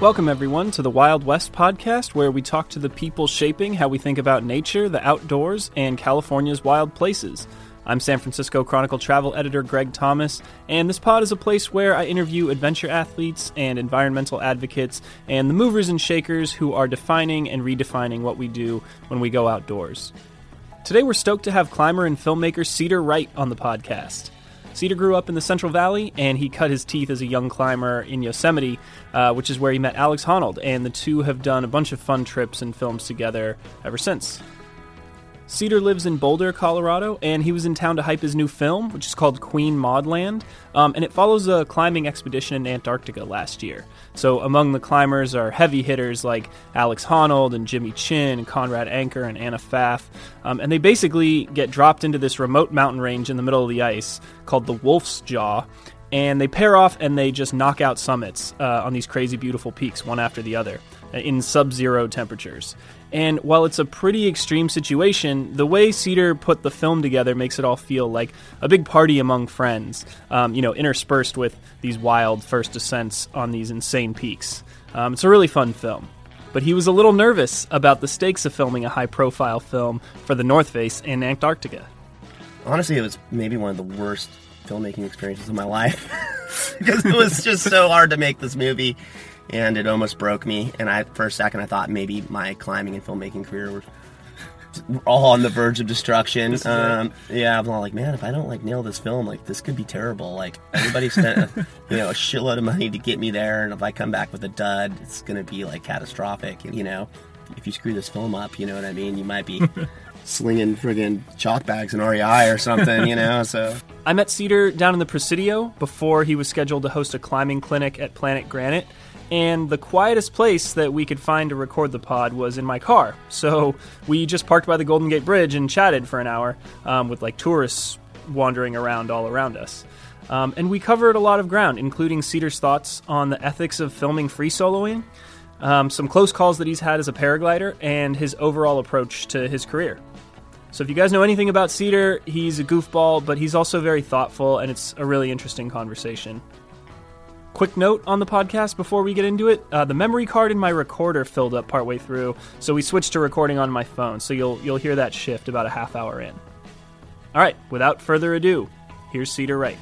Welcome, everyone, to the Wild West podcast, where we talk to the people shaping how we think about nature, the outdoors, and California's wild places. I'm San Francisco Chronicle travel editor Greg Thomas, and this pod is a place where I interview adventure athletes and environmental advocates and the movers and shakers who are defining and redefining what we do when we go outdoors. Today, we're stoked to have climber and filmmaker Cedar Wright on the podcast. Cedar grew up in the Central Valley, and he cut his teeth as a young climber in Yosemite, uh, which is where he met Alex Honnold, and the two have done a bunch of fun trips and films together ever since. Cedar lives in Boulder, Colorado, and he was in town to hype his new film, which is called Queen Maud Land, um, and it follows a climbing expedition in Antarctica last year. So among the climbers are heavy hitters like Alex Honnold and Jimmy Chin, and Conrad Anker, and Anna Pfaff, um, and they basically get dropped into this remote mountain range in the middle of the ice called the Wolf's Jaw, and they pair off and they just knock out summits uh, on these crazy beautiful peaks one after the other uh, in sub-zero temperatures and while it's a pretty extreme situation the way cedar put the film together makes it all feel like a big party among friends um, you know interspersed with these wild first ascents on these insane peaks. Um, it's a really fun film. But he was a little nervous about the stakes of filming a high profile film for the north face in antarctica. Honestly it was maybe one of the worst filmmaking experiences of my life. Because it was just so hard to make this movie and it almost broke me. And i for a second i thought maybe my climbing and filmmaking career were all on the verge of destruction. Um, yeah i'm all like man if i don't like nail this film like this could be terrible. Like everybody spent a, you know a shitload of money to get me there and if i come back with a dud it's gonna be like catastrophic. And you know if you screw this film up you know what i mean? You might be slinging friggin' chalk bags in REI or something, you know. So. I met Cedar down in the Presidio before he was scheduled to host a climbing clinic at Planet Granite. And the quietest place that we could find to record the pod was in my car. So we just parked by the Golden Gate Bridge and chatted for an hour um, with like tourists wandering around all around us. Um, and we covered a lot of ground, including Cedar's thoughts on the ethics of filming free soloing, um, some close calls that he's had as a paraglider, and his overall approach to his career. So if you guys know anything about Cedar, he's a goofball, but he's also very thoughtful, and it's a really interesting conversation. Quick note on the podcast before we get into it: uh, the memory card in my recorder filled up partway through, so we switched to recording on my phone. So you'll you'll hear that shift about a half hour in. All right, without further ado, here's Cedar Wright.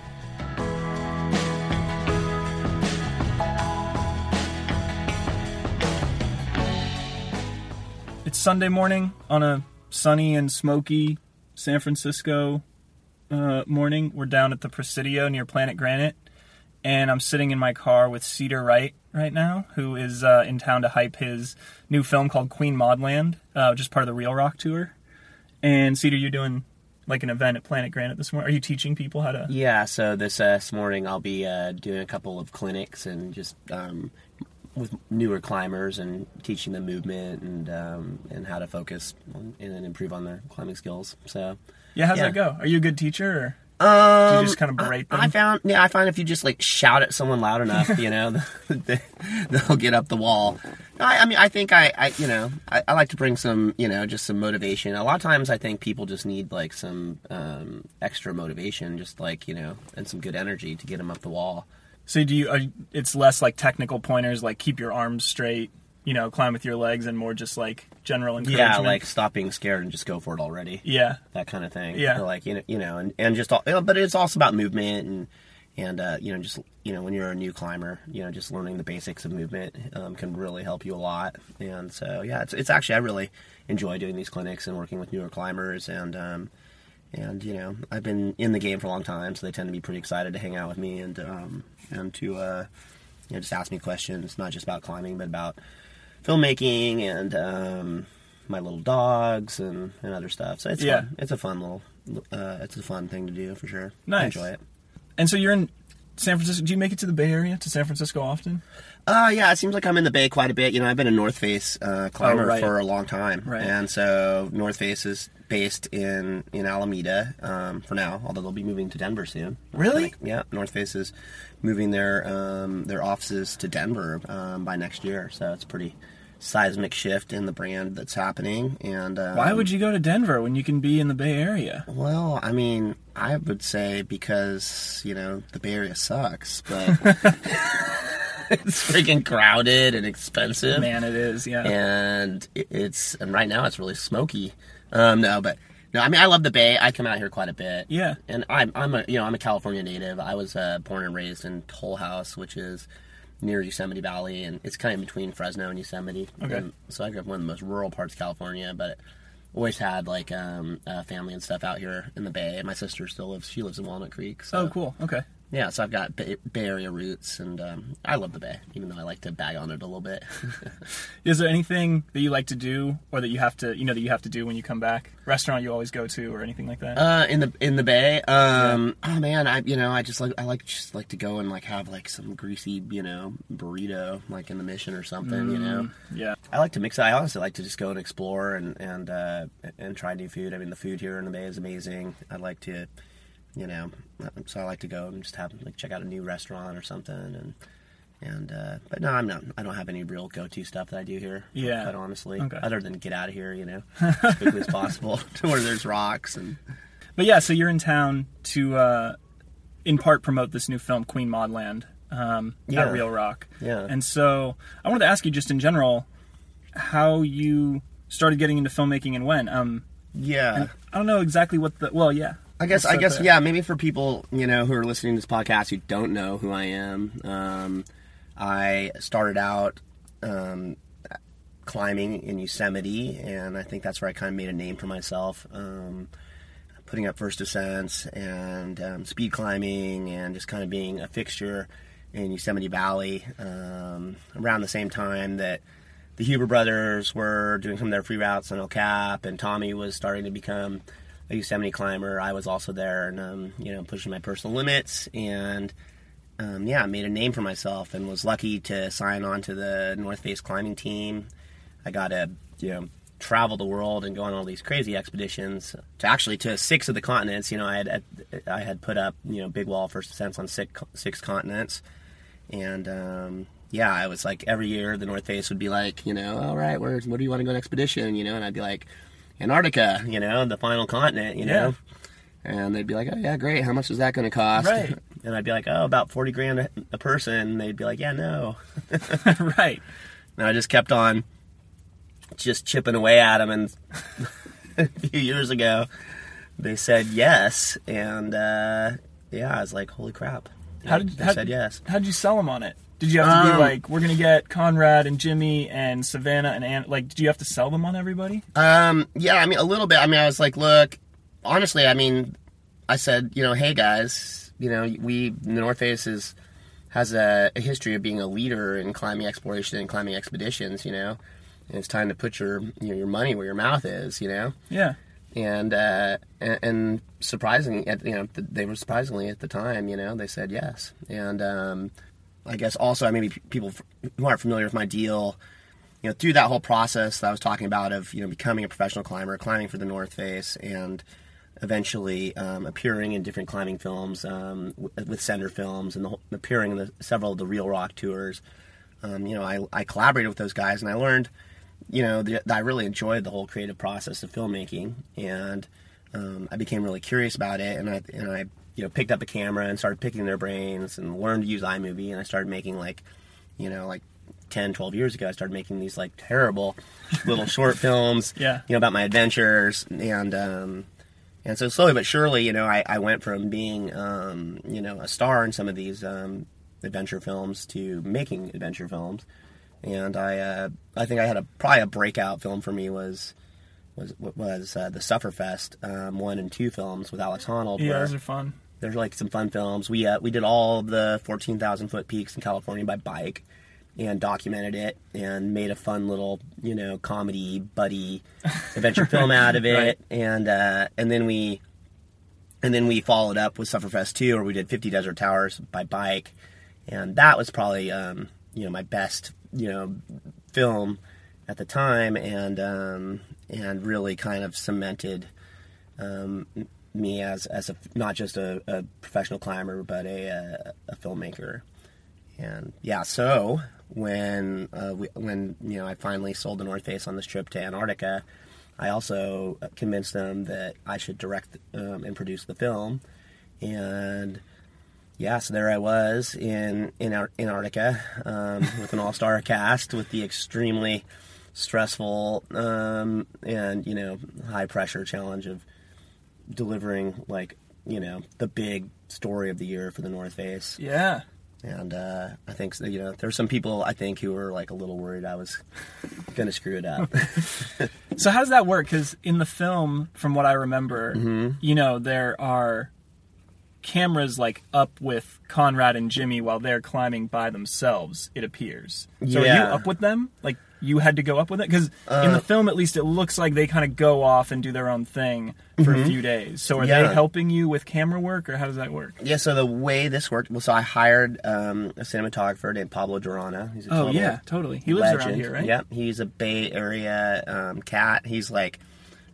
It's Sunday morning on a sunny and smoky San Francisco uh, morning. We're down at the Presidio near Planet Granite, and I'm sitting in my car with Cedar Wright right now, who is uh, in town to hype his new film called Queen Maud Land, uh, which is part of the Reel Rock tour. And Cedar, you're doing like an event at Planet Granite this morning. Are you teaching people how to? yeah, so this uh, this morning I'll be uh, doing a couple of clinics and just um, with newer climbers and teaching them movement and um, and how to focus on, and improve on their climbing skills. So Yeah, how's Yeah. that go? Are you a good teacher? Or? Um, just kinda berate I, them? I found yeah, I find if you just like shout at someone loud enough, you know, they, they'll get up the wall. I, I mean, I think I, I you know, I, I like to bring some, you know, just some motivation. A lot of times, I think people just need like some um, extra motivation, just like you know, and some good energy to get them up the wall. So do you? Are, it's less like technical pointers, like keep your arms straight, you know, climb with your legs, and more just like general encouragement. Yeah, like stop being scared and just go for it already. yeah, that kind of thing. Yeah. Like you know, you know, and, and just all, you know, but it's also about movement and and uh, you know, just you know, when you're a new climber, you know, just learning the basics of movement um, can really help you a lot. And so yeah, it's it's actually I really enjoy doing these clinics and working with newer climbers and. Um, and you know, I've been in the game for a long time, so they tend to be pretty excited to hang out with me and um, and to uh, you know just ask me questions, not just about climbing, but about filmmaking and um, my little dogs and, and other stuff. So it's Yeah. fun. It's a fun little. Uh, it's a fun thing to do for sure. I enjoy it. And so you're in San Francisco. Do you make it to the Bay Area to San Francisco often? Uh, yeah, it seems like I'm in the Bay quite a bit. You know, I've been a North Face uh, climber Oh, right. for a long time, Right. and so North Face is based in in Alameda um, for now. Although they'll be moving to Denver soon. Really? Yeah, North Face is moving their um, their offices to Denver um, by next year. So it's pretty seismic shift in the brand that's happening. And um, Why would you go to Denver when you can be in the Bay Area? Well, I mean, I would say because you know the Bay Area sucks, but it's freaking crowded and expensive. Man, it is. Yeah. and it- it's and right now it's really smoky. Um, no, but no, I mean I love the Bay. I come out here quite a bit. Yeah. and I'm I'm a you know I'm a California native. I was uh, born and raised in Tollhouse, which is near Yosemite Valley, and it's kind of between Fresno and Yosemite. Okay. And so I grew up in one of the most rural parts of California, but always had like um, uh, family and stuff out here in the Bay. And my sister still lives. She lives in Walnut Creek. So Oh, cool. Okay. Yeah, so I've got Bay, Bay Area roots, and um, I love the Bay, even though I like to bag on it a little bit. Is there anything that you like to do, or that you have to, you know, that you have to do when you come back? Restaurant you always go to, or anything like that? Uh, in the in the Bay, um, oh man, I you know I just like I like just like to go and like have like some greasy you know burrito like in the Mission or something, you know. yeah. I like to mix it. I honestly like to just go and explore and and uh, and try new food. I mean, the food here in the Bay is amazing. I'd like to, you know, so I like to go and just have like check out a new restaurant or something and. And uh, but no, I'm not. I don't have any real go-to stuff that I do here. Yeah. quite honestly, Okay. other than get out of here, you know, as quickly as possible to where there's rocks and But yeah, so you're in town to, uh, in part, promote this new film, Queen Maud Land, um, Yeah. at Reel Rock. Yeah. And so I wanted to ask you, just in general, how you started getting into filmmaking and when. Um, Yeah. I don't know exactly what the. Well, yeah. I guess I guess yeah, maybe for people, you know, who are listening to this podcast who don't know who I am, um, I started out um, climbing in Yosemite and I think that's where I kind of made a name for myself. Um, putting up first ascents and um, speed climbing and just kind of being a fixture in Yosemite Valley um, around the same time that the Huber brothers were doing some of their free routes on El Cap, and Tommy was starting to become a Yosemite climber. I was also there, and um, you know, pushing my personal limits, and um, yeah, made a name for myself, and was lucky to sign on to the North Face climbing team. I got to you know travel the world and go on all these crazy expeditions to actually to six of the continents. You know, I had I had put up you know big wall first ascents on six six continents, and um, yeah, I was like every year the North Face would be like, you know, all right, where's where do you want to go on expedition? You know, and I'd be like, Antarctica, you know, the final continent, you know. And they'd be like, "Oh yeah, great. How much is that going to cost?" Right. And I'd be like, "Oh, about forty grand a, a person." And they'd be like, "Yeah, no." right. And I just kept on, just chipping away at them. And a few years ago, they said yes, and uh, yeah, I was like, "Holy crap!" How did they how, said yes? How did you sell them on it? Did you have to be Um, like, we're gonna get Conrad and Jimmy and Savannah and? Like, did you have to sell them on everybody? Um, yeah, I mean, a little bit. I mean, I was like, look, honestly, I mean, I said, you know, hey guys, you know, we the North Face is has a, a history of being a leader in climbing exploration and climbing expeditions. You know, and it's time to put your you know, your money where your mouth is. You know, Yeah. and uh, and, and surprisingly, at, you know, they were surprisingly at the time, you know, they said yes. And um, I guess also, I maybe people who aren't familiar with my deal, you know, through that whole process that I was talking about of you know becoming a professional climber, climbing for the North Face, and eventually um, appearing in different climbing films um, with Sender Films and whole, appearing in the, several of the Reel Rock tours. Um, you know, I, I collaborated with those guys, and I learned you know, that I really enjoyed the whole creative process of filmmaking, and um, I became really curious about it, and I and I you know picked up a camera and started picking their brains and learned to use iMovie, and I started making like, you know, like 10, 12 years ago, I started making these like terrible little short films, Yeah. you know, about my adventures, and um, and so slowly but surely, you know, I, I went from being um, you know a star in some of these um, adventure films to making adventure films and I uh, I think I had a probably a breakout film for me was was was uh, the Sufferfest um, one and two films with Alex Honnold. Yeah, where those are fun. There's like some fun films. We uh, we did all of the fourteen thousand foot peaks in California by bike and documented it and made a fun little you know comedy buddy adventure film out of it Right. and uh, and then we and then we followed up with Sufferfest 2 where we did 50 Desert Towers by bike and that was probably um, you know my best you know film at the time and um, and really kind of cemented um, me as as a not just a, a professional climber but a, a, a filmmaker. And yeah so when uh, we, when you know I finally sold the North Face on this trip to Antarctica I also convinced them that I should direct um, and produce the film. And yeah, so there I was in in Ar- Antarctica um, with an all-star cast with the extremely stressful um, and you know high pressure challenge of delivering like you know the big story of the year for the North Face. Yeah. And uh, I think you know there's some people I think who were like a little worried I was gonna screw it up. So how does that work? Because in the film, from what I remember, Mm-hmm. you know, there are cameras like up with Conrad and Jimmy while they're climbing by themselves. It appears. So are you up with them? Like you had to go up with it? Because in Uh, the film, at least, it looks like they kind of go off and do their own thing for a few days. So are Mm-hmm. Yeah. they helping you with camera work, or how does that work? yeah, so the way this worked, well, so I hired um, a cinematographer named Pablo Durana. He's a Oh yeah, totally. He lives around legend. here, right? Yep, he's a Bay Area um, cat. He's like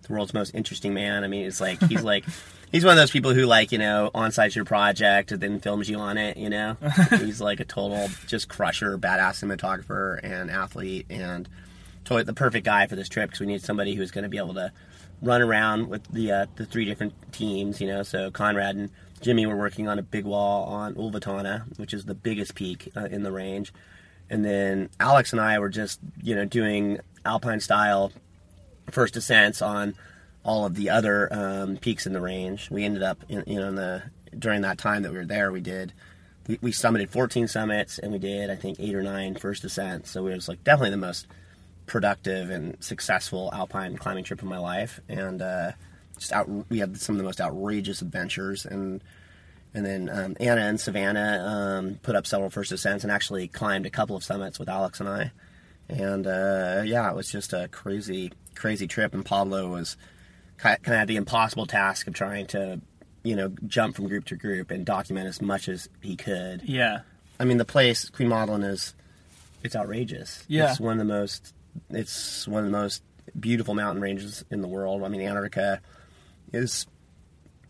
the world's most interesting man. I mean, it's like he's like he's one of those people who like you know on site your project and then films you on it. You know, he's like a total just crusher, badass cinematographer and athlete, and totally the perfect guy for this trip because we need somebody who's going to be able to run around with the uh, the three different teams. You know, so Conrad and Jimmy were working on a big wall on Ulvetanna, which is the biggest peak uh, in the range. And then Alex and I were just, you know, doing alpine style first ascents on all of the other um, peaks in the range. We ended up, in, you know, in the during that time that we were there, we did we, we summited 14 summits and we did I think eight or nine first ascents. So it was like definitely the most productive and successful alpine climbing trip of my life. And uh, just out, we had some of the most outrageous adventures and. And then um, Anna and Savannah um, put up several first ascents and actually climbed a couple of summits with Alex and I. And uh, yeah, it was just a crazy, crazy trip. And Pablo was kind of had the impossible task of trying to, you know, jump from group to group and document as much as he could. Yeah. I mean, the place Queen Maud Land is, it's outrageous. Yeah. it's one of the most, it's one of the most beautiful mountain ranges in the world. I mean, Antarctica is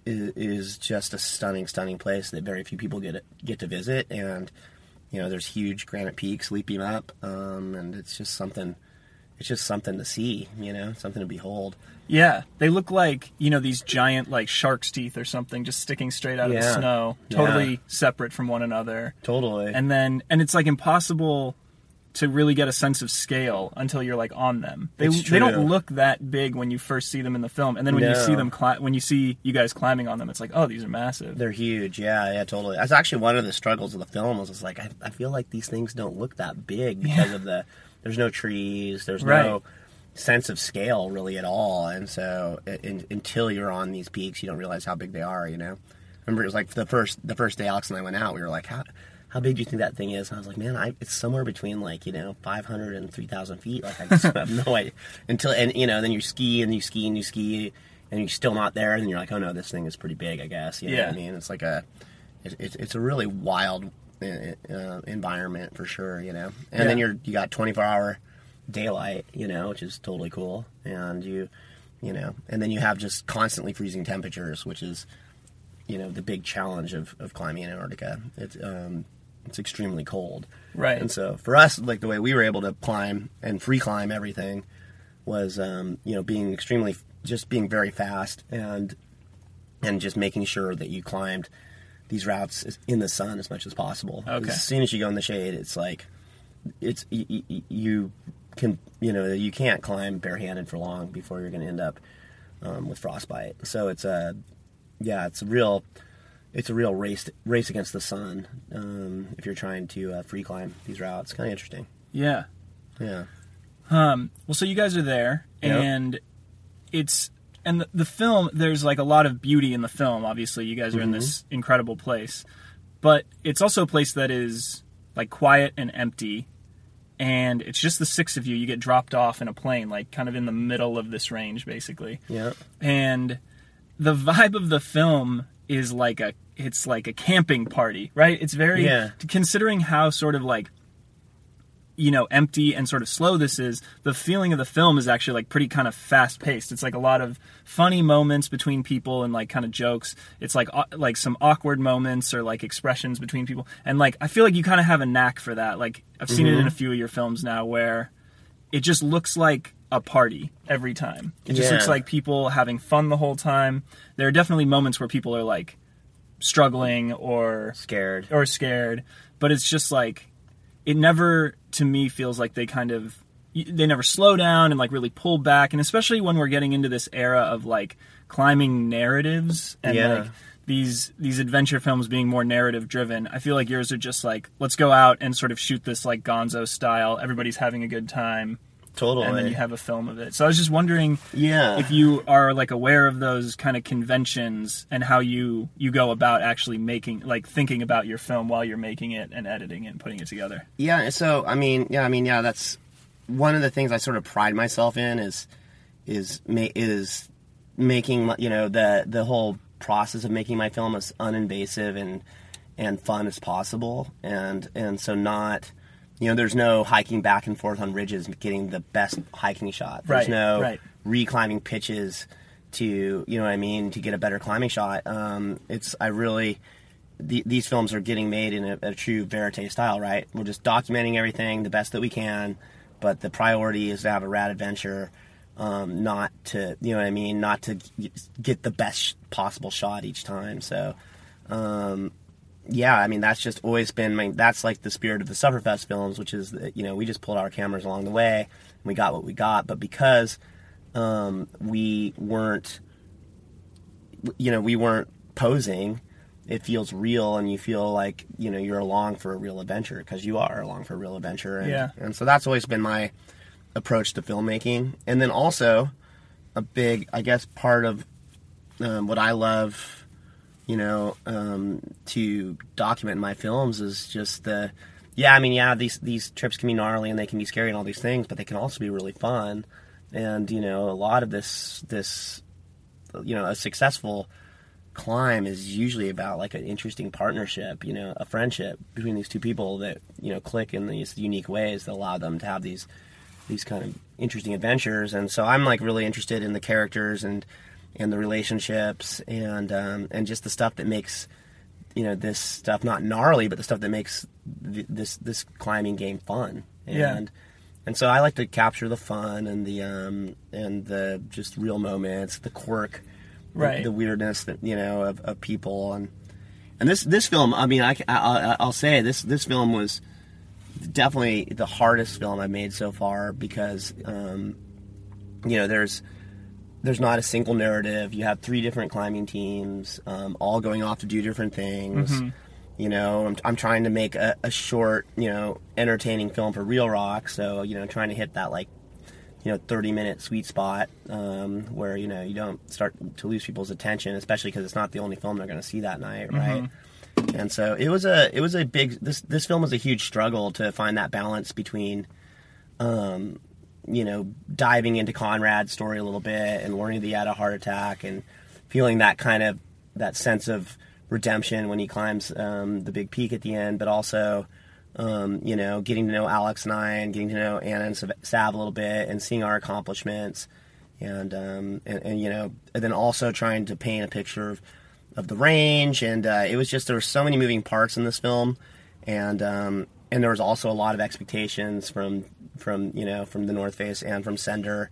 is, is just a stunning, stunning place that very few people get get to visit, and you know, there's huge granite peaks leaping up, um, and it's just something. It's just something to see, you know, something to behold. Yeah, they look like you know these giant like shark's teeth or something, just sticking straight out of the Yeah. snow, Yeah. totally separate from one another. Totally. And then, and it's like impossible to really get a sense of scale until you're like on them. They It's they don't look that big when you first see them in the film, and then when you see them cli- when you see you guys climbing on them, it's like oh these are massive. They're huge, yeah, yeah, totally. That's actually one of the struggles of the film. Was it's like I, I feel like these things don't look that big because of the there's no trees, there's Right. Sense of scale really at all, and so in, until you're on these peaks, you don't realize how big they are. You know, remember it was like the first the first day Alex and I went out, we were like, how how big do you think that thing is? And I was like, man, I, it's somewhere between like you know 500 and 3,000 feet. Like I just have no idea until and you know then you ski and you ski and you ski and you're still not there, and you're like, oh no, this thing is pretty big, I guess. You know what Yeah. I mean? It's like a it, it's it's a really wild uh, uh, environment for sure, you know. And then you're you got 24 hour daylight, you know, which is totally cool. And you, you know, and then you have just constantly freezing temperatures, which is, you know, the big challenge of, of climbing in Antarctica. It's um, it's extremely cold, Right. And so for us, like the way we were able to climb and free climb everything was, um, you know, being extremely just being very fast and and just making sure that you climbed these routes in the sun as much as possible. Okay. As soon as you go in the shade, it's like it's y- y- y- you can you know you can't climb barehanded for long before you're going to end up um, with frostbite. So it's a yeah, it's a real it's a real race race against the sun um, if you're trying to uh, free climb these routes. Kind of interesting. yeah. Yeah. Um, well, so you guys are there, Yep. and it's and the, the film. There's like a lot of beauty in the film. Obviously, you guys are in this incredible place, but it's also a place that is like quiet and empty, and it's just the six of you. You get dropped off in a plane, like kind of in the middle of this range, basically Yeah. and the vibe of the film is like a it's like a camping party right it's very Yeah. considering how sort of like you know empty and sort of slow this is the feeling of the film is actually like pretty kind of fast paced it's like a lot of funny moments between people and like kind of jokes it's like like some awkward moments or like expressions between people and like i feel like you kind of have a knack for that like i've seen it in mm-hmm. a few of your films now where it just looks like a party every time. It just Yeah. looks like people having fun the whole time. There are definitely moments where people are like struggling or Scared. or scared, but it's just like it never to me feels like they kind of they never slow down and like really pull back and especially when we're getting into this era of like climbing narratives and Yeah. like these these adventure films being more narrative driven. I feel like yours are just like let's go out and sort of shoot this like gonzo style. Everybody's having a good time Totally. and then you have a film of it. So I was just wondering yeah. if you are like aware of those kind of conventions and how you you go about actually making like thinking about your film while you're making it and editing it and putting it together. Yeah, so I mean, yeah, I mean, yeah, that's one of the things I sort of pride myself in is is is making you know the the whole process of making my film as uninvasive and and fun as possible, and and so not. You know, there's no hiking back and forth on ridges, getting the best hiking shot. There's Right, no right. reclimbing pitches to, you know what I mean, to get a better climbing shot. Um, it's I really, the, these films are getting made in a, a true verite style, right? We're just documenting everything the best that we can, but the priority is to have a rad adventure, um, not to, you know what I mean, not to get the best possible shot each time. So, um, yeah, I mean that's just always been my. That's like the spirit of the Sufferfest films, which is that you know we just pulled our cameras along the way, and we got what we got. But because um, we weren't, you know, we weren't posing, it feels real, and you feel like you know you're along for a real adventure because you are along for a real adventure. And, Yeah. and so that's always been my approach to filmmaking, and then also a big, I guess, part of um, what I love you know, um, to document my films is just the, yeah, I mean, yeah, these these trips can be gnarly and they can be scary and all these things, but they can also be really fun. And you know, a lot of this this, you know, a successful climb is usually about like an interesting partnership, you know, a friendship between these two people that you know click in these unique ways that allow them to have these these kind of interesting adventures. And so I'm like really interested in the characters and and the relationships and um, and just the stuff that makes you know this stuff not gnarly, but the stuff that makes th- this this climbing game fun. And Yeah. and so I like to capture the fun and the um, and the just real moments, the quirk, the- Right. the, weirdness that you know of, of people and and this this film. I mean, I, I I'll say this this film was definitely the hardest film I've made so far because um, you know there's there's not a single narrative. You have three different climbing teams, um, all going off to do different things. You know, I'm, I'm trying to make a, a short, you know, entertaining film for Reel Rock. So, you know, trying to hit that like, you know, 30 minute sweet spot um, where, you know, you don't start to lose people's attention, especially because it's not the only film they're going to see that night, right? And so it was a it was a big this this film was a huge struggle to find that balance between um, you know, diving into Conrad's story a little bit and learning that he had a heart attack and feeling that kind of that sense of redemption when he climbs um, the big peak at the end, but also, um, you know, getting to know Alex and I and getting to know Anna and Sav- a little bit and seeing our accomplishments and, um, and, and, you know, and then also trying to paint a picture of, of the range. And uh, it was just, there were so many moving parts in this film. And, um, and there was also a lot of expectations from from you know from the North Face and from Sender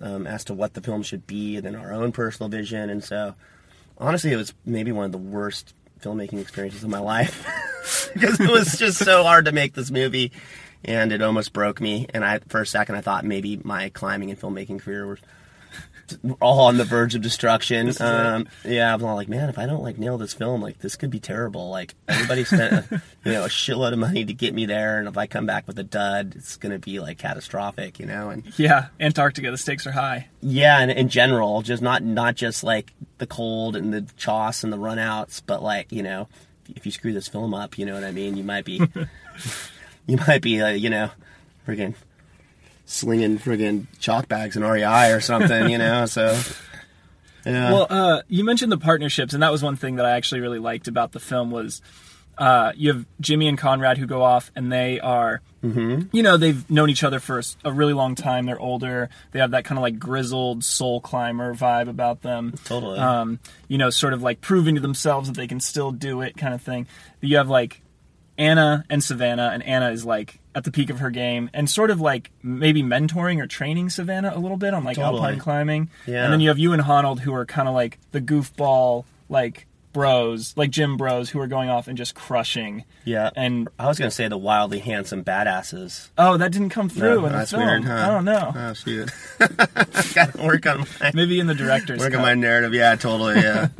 um, as to what the film should be, and then our own personal vision. And so, honestly, it was maybe one of the worst filmmaking experiences of my life because it was just so hard to make this movie, and it almost broke me. And I, for a second, I thought maybe my climbing and filmmaking career was all on the verge of destruction. Um, yeah, I'm all like, man, if I don't like nail this film, like this could be terrible. Like everybody spent, you know, a shitload of money to get me there, and if I come back with a dud, it's gonna be like catastrophic, you know. And Yeah, Antarctica, the stakes are high. yeah, and in general, just not not just like the cold and the choss and the runouts, but like you know, if you screw this film up, you know what I mean. You might be, you might be, uh, you know, friggin' slinging friggin' chalk bags in REI or something, you know. So yeah, Well, uh, you mentioned the partnerships, and that was one thing that I actually really liked about the film was uh, you have Jimmy and Conrad who go off, and they are, you know, they've known each other for a really long time. They're older. They have that kind of like grizzled soul climber vibe about them. Totally. Um, you know, sort of like proving to themselves that they can still do it, kind of thing. But you have like Anna and Savannah, and Anna is like at the peak of her game, and sort of like maybe mentoring or training Savannah a little bit on like Totally. alpine climbing. Yeah. And then you have you and Honnold who are kind of like the goofball, like bros, like gym bros, who are going off and just crushing. Yeah. And I was gonna say the wildly handsome badasses. oh, that didn't come through No, in the film. weird, huh? I don't know. Oh shoot. Gotta work on my Maybe in the director's work cut. on my narrative. Yeah, totally. Yeah.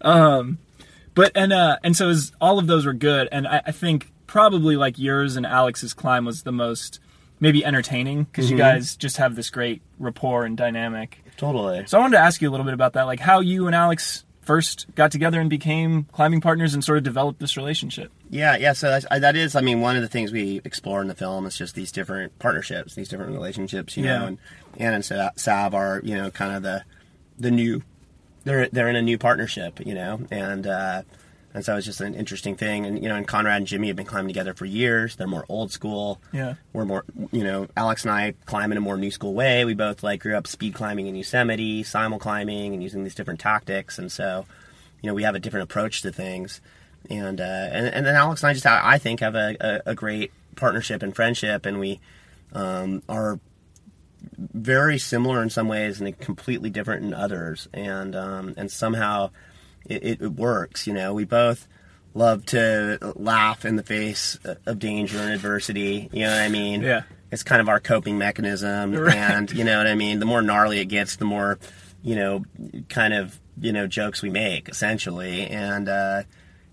Um but and uh and so was, all of those were good, and I, I think probably like yours and Alex's climb was the most maybe entertaining because Mm-hmm. you guys just have this great rapport and dynamic. totally. So I wanted to ask you a little bit about that, like how you and Alex first got together and became climbing partners and sort of developed this relationship. Yeah, yeah. So that's, that is, I mean, one of the things we explore in the film is just these different partnerships, these different relationships. You Yeah. know, and Anna and Sa- Sav are, you know, kind of the the new. They're they're in a new partnership, you know, and uh, and so it's just an interesting thing. And you know, and Conrad and Jimmy have been climbing together for years. They're more old school. Yeah. We're more, you know, Alex and I climb in a more new school way. We both like grew up speed climbing in Yosemite, simul climbing, and using these different tactics. And so, you know, we have a different approach to things. And uh, and and then Alex and I just, I think, have a, a, a great partnership and friendship, and we um, are very similar in some ways and completely different in others. And um, and somehow it, it, it works. You know, we both love to laugh in the face of danger and adversity. You know what I mean? Yeah. It's kind of our coping mechanism, Right. and you know what I mean. The more gnarly it gets, the more you know, kind of you know jokes we make essentially, and uh,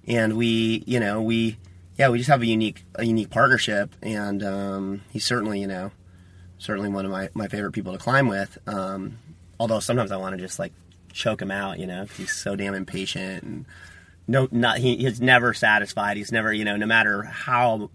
and we you know we yeah we just have a unique a unique partnership, and um, he's certainly you know certainly one of my, my favorite people to climb with. Um, although sometimes I want to just like choke him out, you know, he's so damn impatient and no, not he, he's never satisfied. He's never, you know, no matter how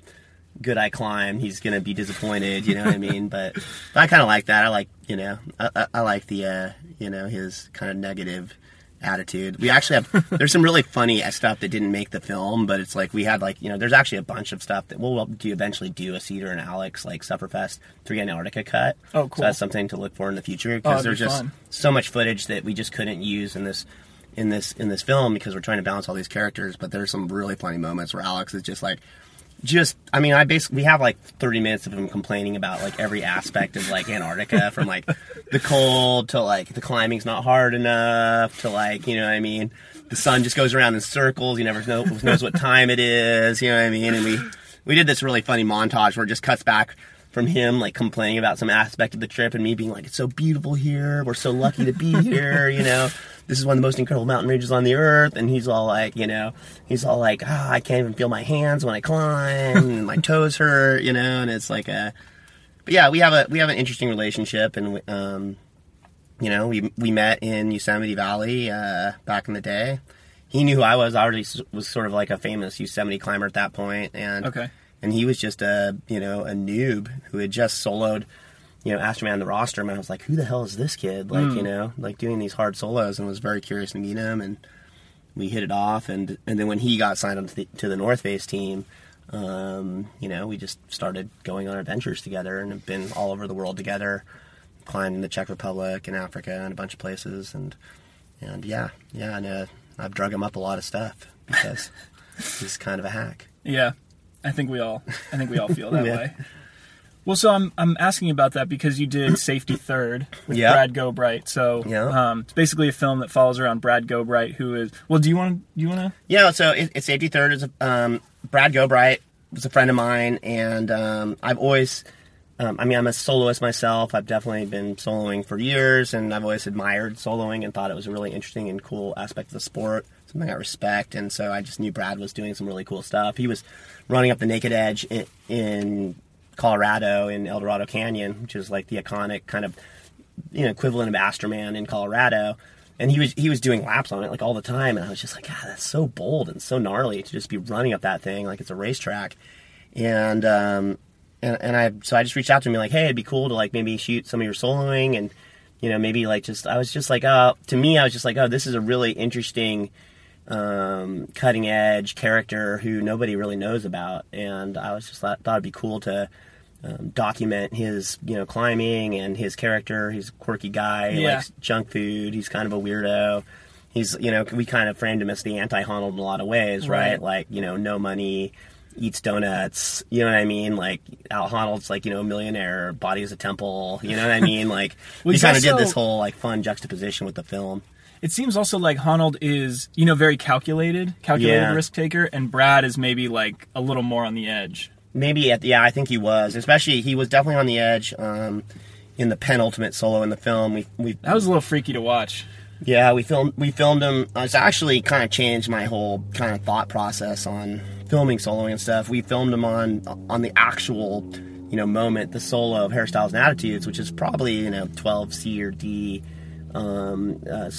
good I climb, he's gonna be disappointed. You know what I mean? But, but I kind of like that. I like, you know, I, I, I like the, uh, you know, his kind of negative attitude. We actually have there's some really funny stuff that didn't make the film, but it's like we had like you know there's actually a bunch of stuff that we'll, we'll do eventually do a Cedar and Alex like Sufferfest three Antarctica cut. Oh, cool. So that's something to look for in the future Oh, because that'd there's be just fun. so much footage that we just couldn't use in this in this in this film because we're trying to balance all these characters. But there's some really funny moments where Alex is just like just I mean I basically we have like 30 minutes of him complaining about like every aspect of like Antarctica from like the cold to like the climbing's not hard enough to like you know what I mean? The sun just goes around in circles. You never know knows what time it is. You know what I mean? And we we did this really funny montage where it just cuts back from him like complaining about some aspect of the trip and me being like it's so beautiful here. We're so lucky to be here you know this is one of the most incredible mountain ranges on the earth. And he's all like you know he's all like ah, i can't even feel my hands when i climb and my toes hurt you know? And it's like a but yeah we have a we have an interesting relationship. And we, um you know we we met in yosemite valley uh back in the day. He knew who i was. I already was sort of like a famous yosemite climber at that point. And Okay. and he was just a you know a noob who had just soloed you know Astroman the Rostrum and i was like who the hell is this kid like you know like doing these hard solos and was very curious to meet him and we hit it off and and then when he got signed up to the, to the north face team um, you know we just started going on adventures together and have been all over the world together climbing the czech republic and africa and a bunch of places and and yeah yeah and uh, i've drug him up a lot of stuff because he's kind of a hack Yeah, I think we all I think we all feel that Yeah. way. Well, so I'm I'm asking about that because you did Safety Third with. Brad Gobright. So um, it's basically a film that follows around Brad Gobright, who is well. Do you want to you want to? Yeah, so it, it's safety third is a, um, Brad Gobright was a friend of mine, and um, I've always, um, I mean, I'm a soloist myself. I've definitely been soloing for years, and I've always admired soloing and thought it was a really interesting and cool aspect of the sport, something I respect. And so I just knew Brad was doing some really cool stuff. He was running up the Naked Edge in, in Colorado in Eldorado Canyon, which is like the iconic kind of you know equivalent of Astroman in Colorado, and he was he was doing laps on it like all the time, and I was just like, God, that's so bold and so gnarly to just be running up that thing like it's a racetrack, and um, and and I so I just reached out to him like, hey, it'd be cool to like maybe shoot some of your soloing and you know maybe like just I was just like, oh, to me I was just like, oh, this is a really interesting um, cutting edge character who nobody really knows about, and I was just thought, thought it'd be cool to um, document his you know climbing and his character. He's a quirky guy, he Yeah. likes junk food. He's kind of a weirdo. He's you know we kind of framed him as the anti Honnold in a lot of ways, right? Right. Like you know no money. Eats donuts, you know what I mean? Like Al Honnold's like you know millionaire, body is a temple, you know what I mean? Like we kind of did this whole like fun juxtaposition with the film. It seems also like Honnold is, you know, very calculated, calculated Yeah. risk taker, and Brad is maybe like a little more on the edge. maybe at the, yeah, I think he was. Especially he was definitely on the edge um, in the penultimate solo in the film. We we That was a little freaky to watch. yeah we filmed we filmed him. It's actually kind of changed my whole kind of thought process on filming soloing and stuff. We filmed him on on the actual you know moment, the solo of hairstyles and attitudes, which is probably you know 12 C or D. Um, uh,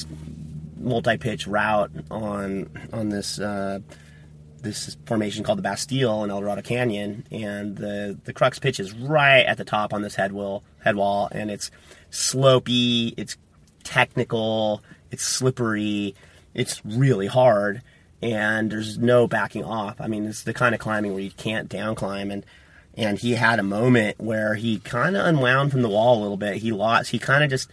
multi-pitch route on on this uh, this formation called the Bastille in Eldorado Canyon, and the the crux pitch is right at the top on this head wall, head wall, and it's slopey, it's technical, it's slippery, it's really hard, and there's no backing off. I mean, it's the kind of climbing where you can't down climb, and and he had a moment where he kind of unwound from the wall a little bit. He lost, he kind of just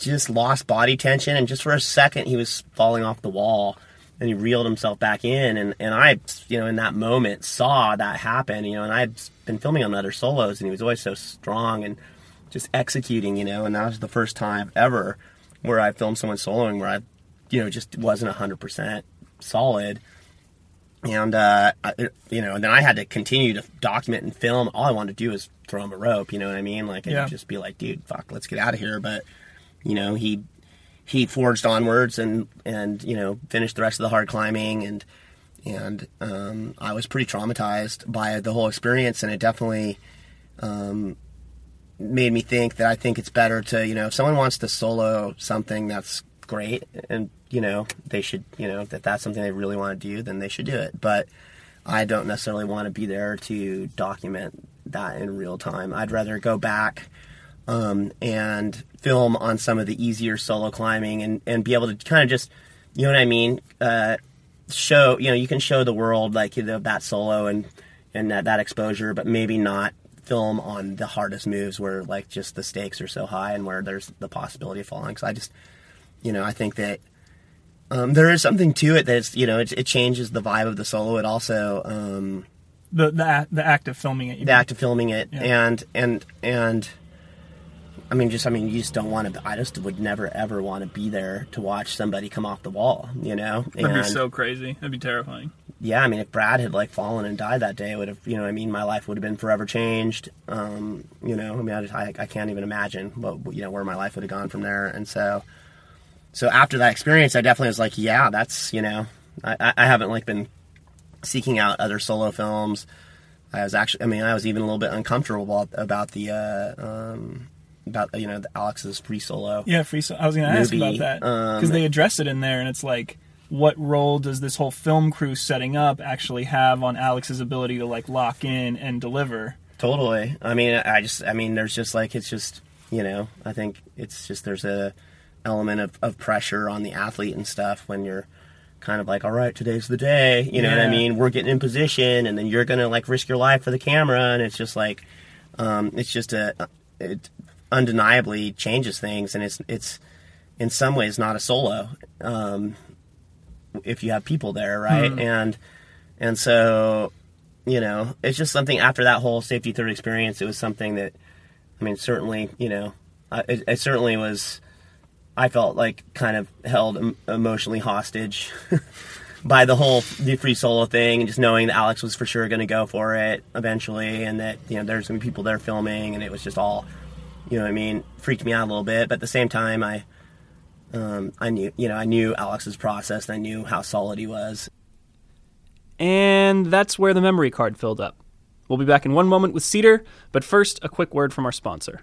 just lost body tension, and just for a second he was falling off the wall and he reeled himself back in and, and I you know in that moment saw that happen you know and I'd been filming on other solos and he was always so strong and just executing you know and that was the first time ever where I filmed someone soloing where I you know just wasn't 100% solid. And uh I, you know and then I had to continue to document and film. All I wanted to do was throw him a rope you know what I mean? Like and Yeah. just be like dude fuck let's get out of here. But you know he he forged onwards and and you know finished the rest of the hard climbing and and um, I was pretty traumatized by the whole experience. And it definitely um, made me think that I think it's better to you know if someone wants to solo something that's great and you know they should you know that that's something they really want to do then they should do it. But I don't necessarily want to be there to document that in real time. I'd rather go back um, and film on some of the easier solo climbing and, and be able to kind of just, you know what I mean? Uh, show, you know, you can show the world like, you know, that solo and, and that, that exposure, but maybe not film on the hardest moves where like just the stakes are so high and where there's the possibility of falling. So I just, you know, I think that, um, there is something to it that's, you know, it, it changes the vibe of the solo. It also, um, The the act, the act of filming it. the mean? act of filming it Yeah. and and and I mean just I mean you just don't want to I just would never ever want to be there to watch somebody come off the wall you know That'd be so crazy. That'd be terrifying. yeah I mean if Brad had like fallen and died that day it would have you know I mean my life would have been forever changed um you know I mean I, just, I, I can't even imagine what you know where my life would have gone from there and so so after that experience I definitely was like yeah that's you know I, I- I haven't like been seeking out other solo films I was actually, I mean, I was even a little bit uncomfortable about, about the, uh, um, about, you know, the Alex's free solo. Yeah, free. solo. I was going to ask about that um, because they address it in there, and it's like, what role does this whole film crew setting up actually have on Alex's ability to like lock in and deliver? Totally. I mean, I just, I mean, there's just like, it's just, you know, I think it's just, there's a element of, of pressure on the athlete and stuff when you're kind of like, all right, today's the day, you know what I mean? We're getting in position and then you're going to like risk your life for the camera. And it's just like, um, it's just a, it undeniably changes things. And it's, it's in some ways not a solo. Um, if you have people there, right? And, and so, you know, it's just something after that whole safety third experience. It was something that, I mean, certainly, you know, I- it, it certainly was. I felt like kind of held emotionally hostage by the whole the free solo thing, and just knowing that Alex was for sure going to go for it eventually, and that you know there's going to be people there filming, and it was just all, you know, what I mean, freaked me out a little bit. But at the same time, I, um, I knew, you know, I knew Alex's process, and I knew how solid he was, And that's where the memory card filled up. We'll be back in one moment with Cedar, but first, a quick word from our sponsor.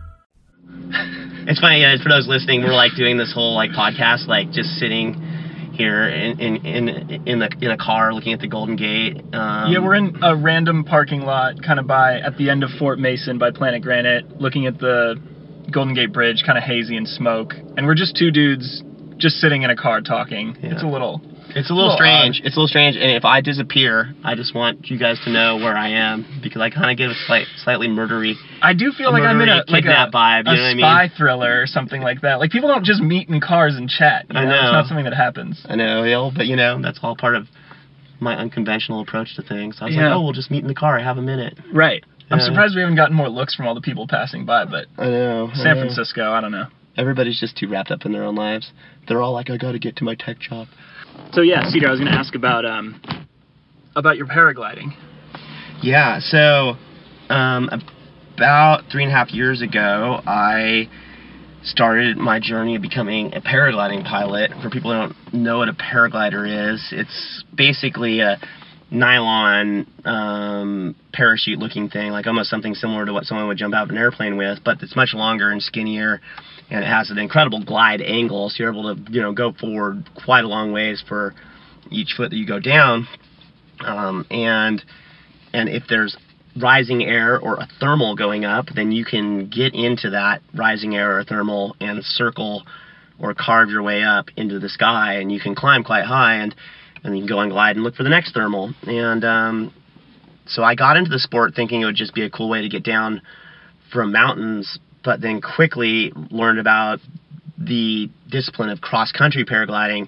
It's funny, guys. For those listening, we're like doing this whole like podcast, like just sitting here in in in in, the, in a car looking at the Golden Gate. Um, Yeah, we're in a random parking lot, kind of by at the end of Fort Mason by Planet Granite, looking at the Golden Gate Bridge, kind of hazy and smoke, and we're just two dudes just sitting in a car talking. Yeah. It's a little. It's a little strange. odd. It's a little strange, and if I disappear, I just want you guys to know where I am because I kind of get a slight, slightly murdery. I do feel like I'm in a like a, vibe, you a know what I mean? spy thriller or something like that. Like people don't just meet in cars and chat. You I know. It's not something that happens. I know, ill, but you know that's all part of my unconventional approach to things. I was Yeah. like, oh, we'll just meet in the car. I have a minute. Right. I'm surprised we haven't gotten more looks from all the people passing by, but I know. I San know. Francisco, I don't know. Everybody's just too wrapped up in their own lives. They're all like, I got to get to my tech job. So yeah, Cedar, I was going to ask about um about your paragliding. Yeah, so um, about three and a half years ago, I started my journey of becoming a paragliding pilot. For people who don't know what a paraglider is, it's basically a nylon um, parachute looking thing, like almost something similar to what someone would jump out of an airplane with, but it's much longer and skinnier. And it has an incredible glide angle, so you're able to, you know, go forward quite a long ways for each foot that you go down. Um, and and if there's rising air or a thermal going up, then you can get into that rising air or thermal and circle or carve your way up into the sky, and you can climb quite high, and and you can go and glide and look for the next thermal. And um, so I got into the sport thinking it would just be a cool way to get down from mountains, but then quickly learned about the discipline of cross country paragliding,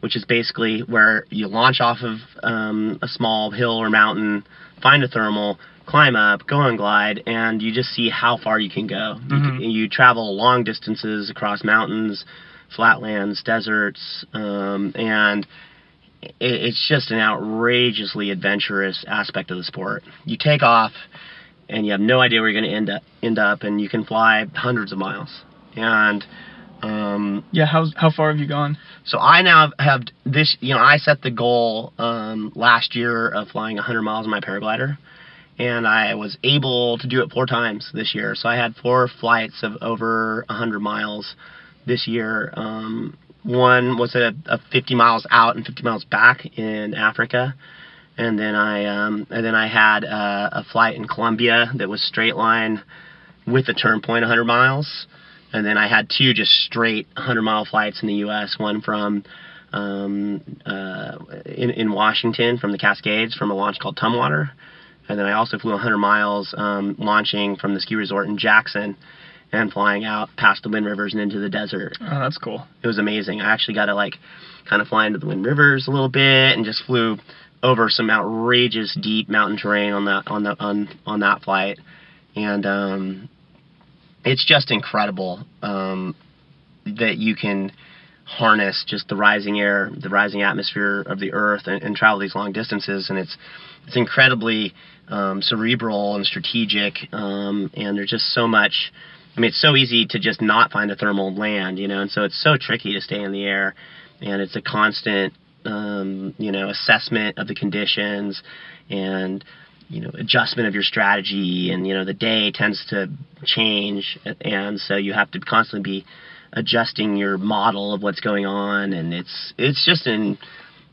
which is basically where you launch off of um, a small hill or mountain, find a thermal, climb up, go on glide, and you just see how far you can go. You, can, you travel long distances across mountains, flatlands, deserts, um, and it, it's just an outrageously adventurous aspect of the sport. You take off, and you have no idea where you're going to end up, end up, and you can fly hundreds of miles. And um, Yeah, how how far have you gone? so I now have this. You know, I set the goal um, last year of flying 100 miles in my paraglider, and I was able to do it four times this year. So I had four flights of over 100 miles this year. Um, one was a, a 50 miles out and 50 miles back in Africa, and then I um, and then I had a, a flight in Colombia that was straight line with a turn point 100 miles. And then I had two just straight 100 mile flights in the U.S. One from um, uh, in, in Washington from the Cascades from a launch called Tumwater. And then I also flew 100 miles um, launching from the ski resort in Jackson and flying out past the Wind Rivers and into the desert. Oh, that's cool. It was amazing. I actually got to like kind of fly into the Wind Rivers a little bit and just flew over some outrageous deep mountain terrain on that on the on on that flight. And um, it's just incredible um, that you can harness just the rising air, the rising atmosphere of the Earth, and, and travel these long distances. And it's it's incredibly um, cerebral and strategic, um, and there's just so much. I mean, it's so easy to just not find a thermal land, you know, and so it's so tricky to stay in the air, and it's a constant, um, you know, assessment of the conditions, and you know adjustment of your strategy and you know the day tends to change and so you have to constantly be adjusting your model of what's going on and it's it's just an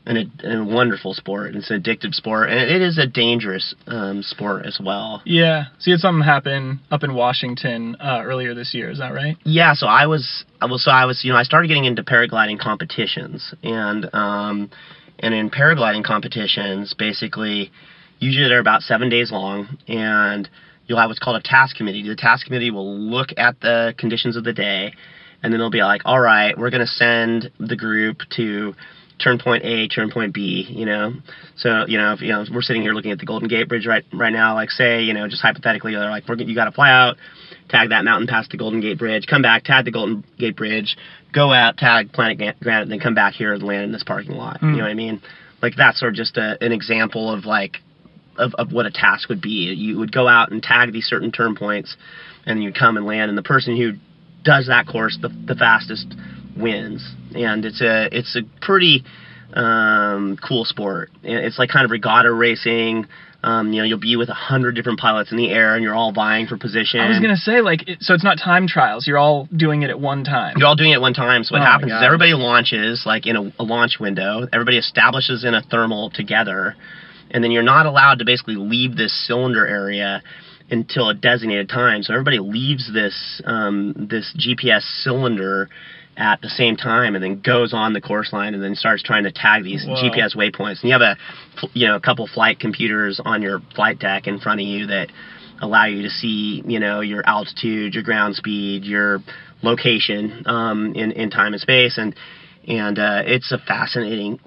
an, a wonderful sport. It's an addictive sport and it is a dangerous um, sport as well. Yeah. So you had something happen up in Washington uh, earlier this year. Is that right? yeah. So i was i was so i was you know i started getting into paragliding competitions. And um and in paragliding competitions basically usually they're about seven days long. And you'll have what's called a task committee. The task committee will look at the conditions of the day. And then they'll be like all right we're going to send the group to turn point A, turn point B, you know. So, you know, if you know, we're sitting here looking at the Golden Gate Bridge right right now, like say, you know, just hypothetically, they're like, we're, you got to fly out, tag that mountain past the Golden Gate Bridge, come back, tag the Golden Gate Bridge, go out, tag Planet Granite, then come back here and land in this parking lot. You hmm. know what I mean? Like that's sort of just a, an example of like of, of what a task would be. You would go out and tag these certain turn points, and you'd come and land, and the person who does that course the, the fastest wins. And it's a it's a pretty um, cool sport. It's like kind of regatta racing. Um, you know, you'll be with a hundred different pilots in the air, and you're all vying for position. I was gonna say like, it, so it's not time trials. You're all doing it at one time. You're all doing it at one time. So what Oh happens is everybody launches like in a, a launch window. Everybody establishes in a thermal together, and then you're not allowed to basically leave this cylinder area until a designated time. So everybody leaves this um, this GPS cylinder at the same time and then goes on the course line and then starts trying to tag these Whoa. GPS waypoints. And you have a, you know, a couple flight computers on your flight deck in front of you that allow you to see, you know, your altitude, your ground speed, your location um, in in time and space, and and uh, it's a fascinating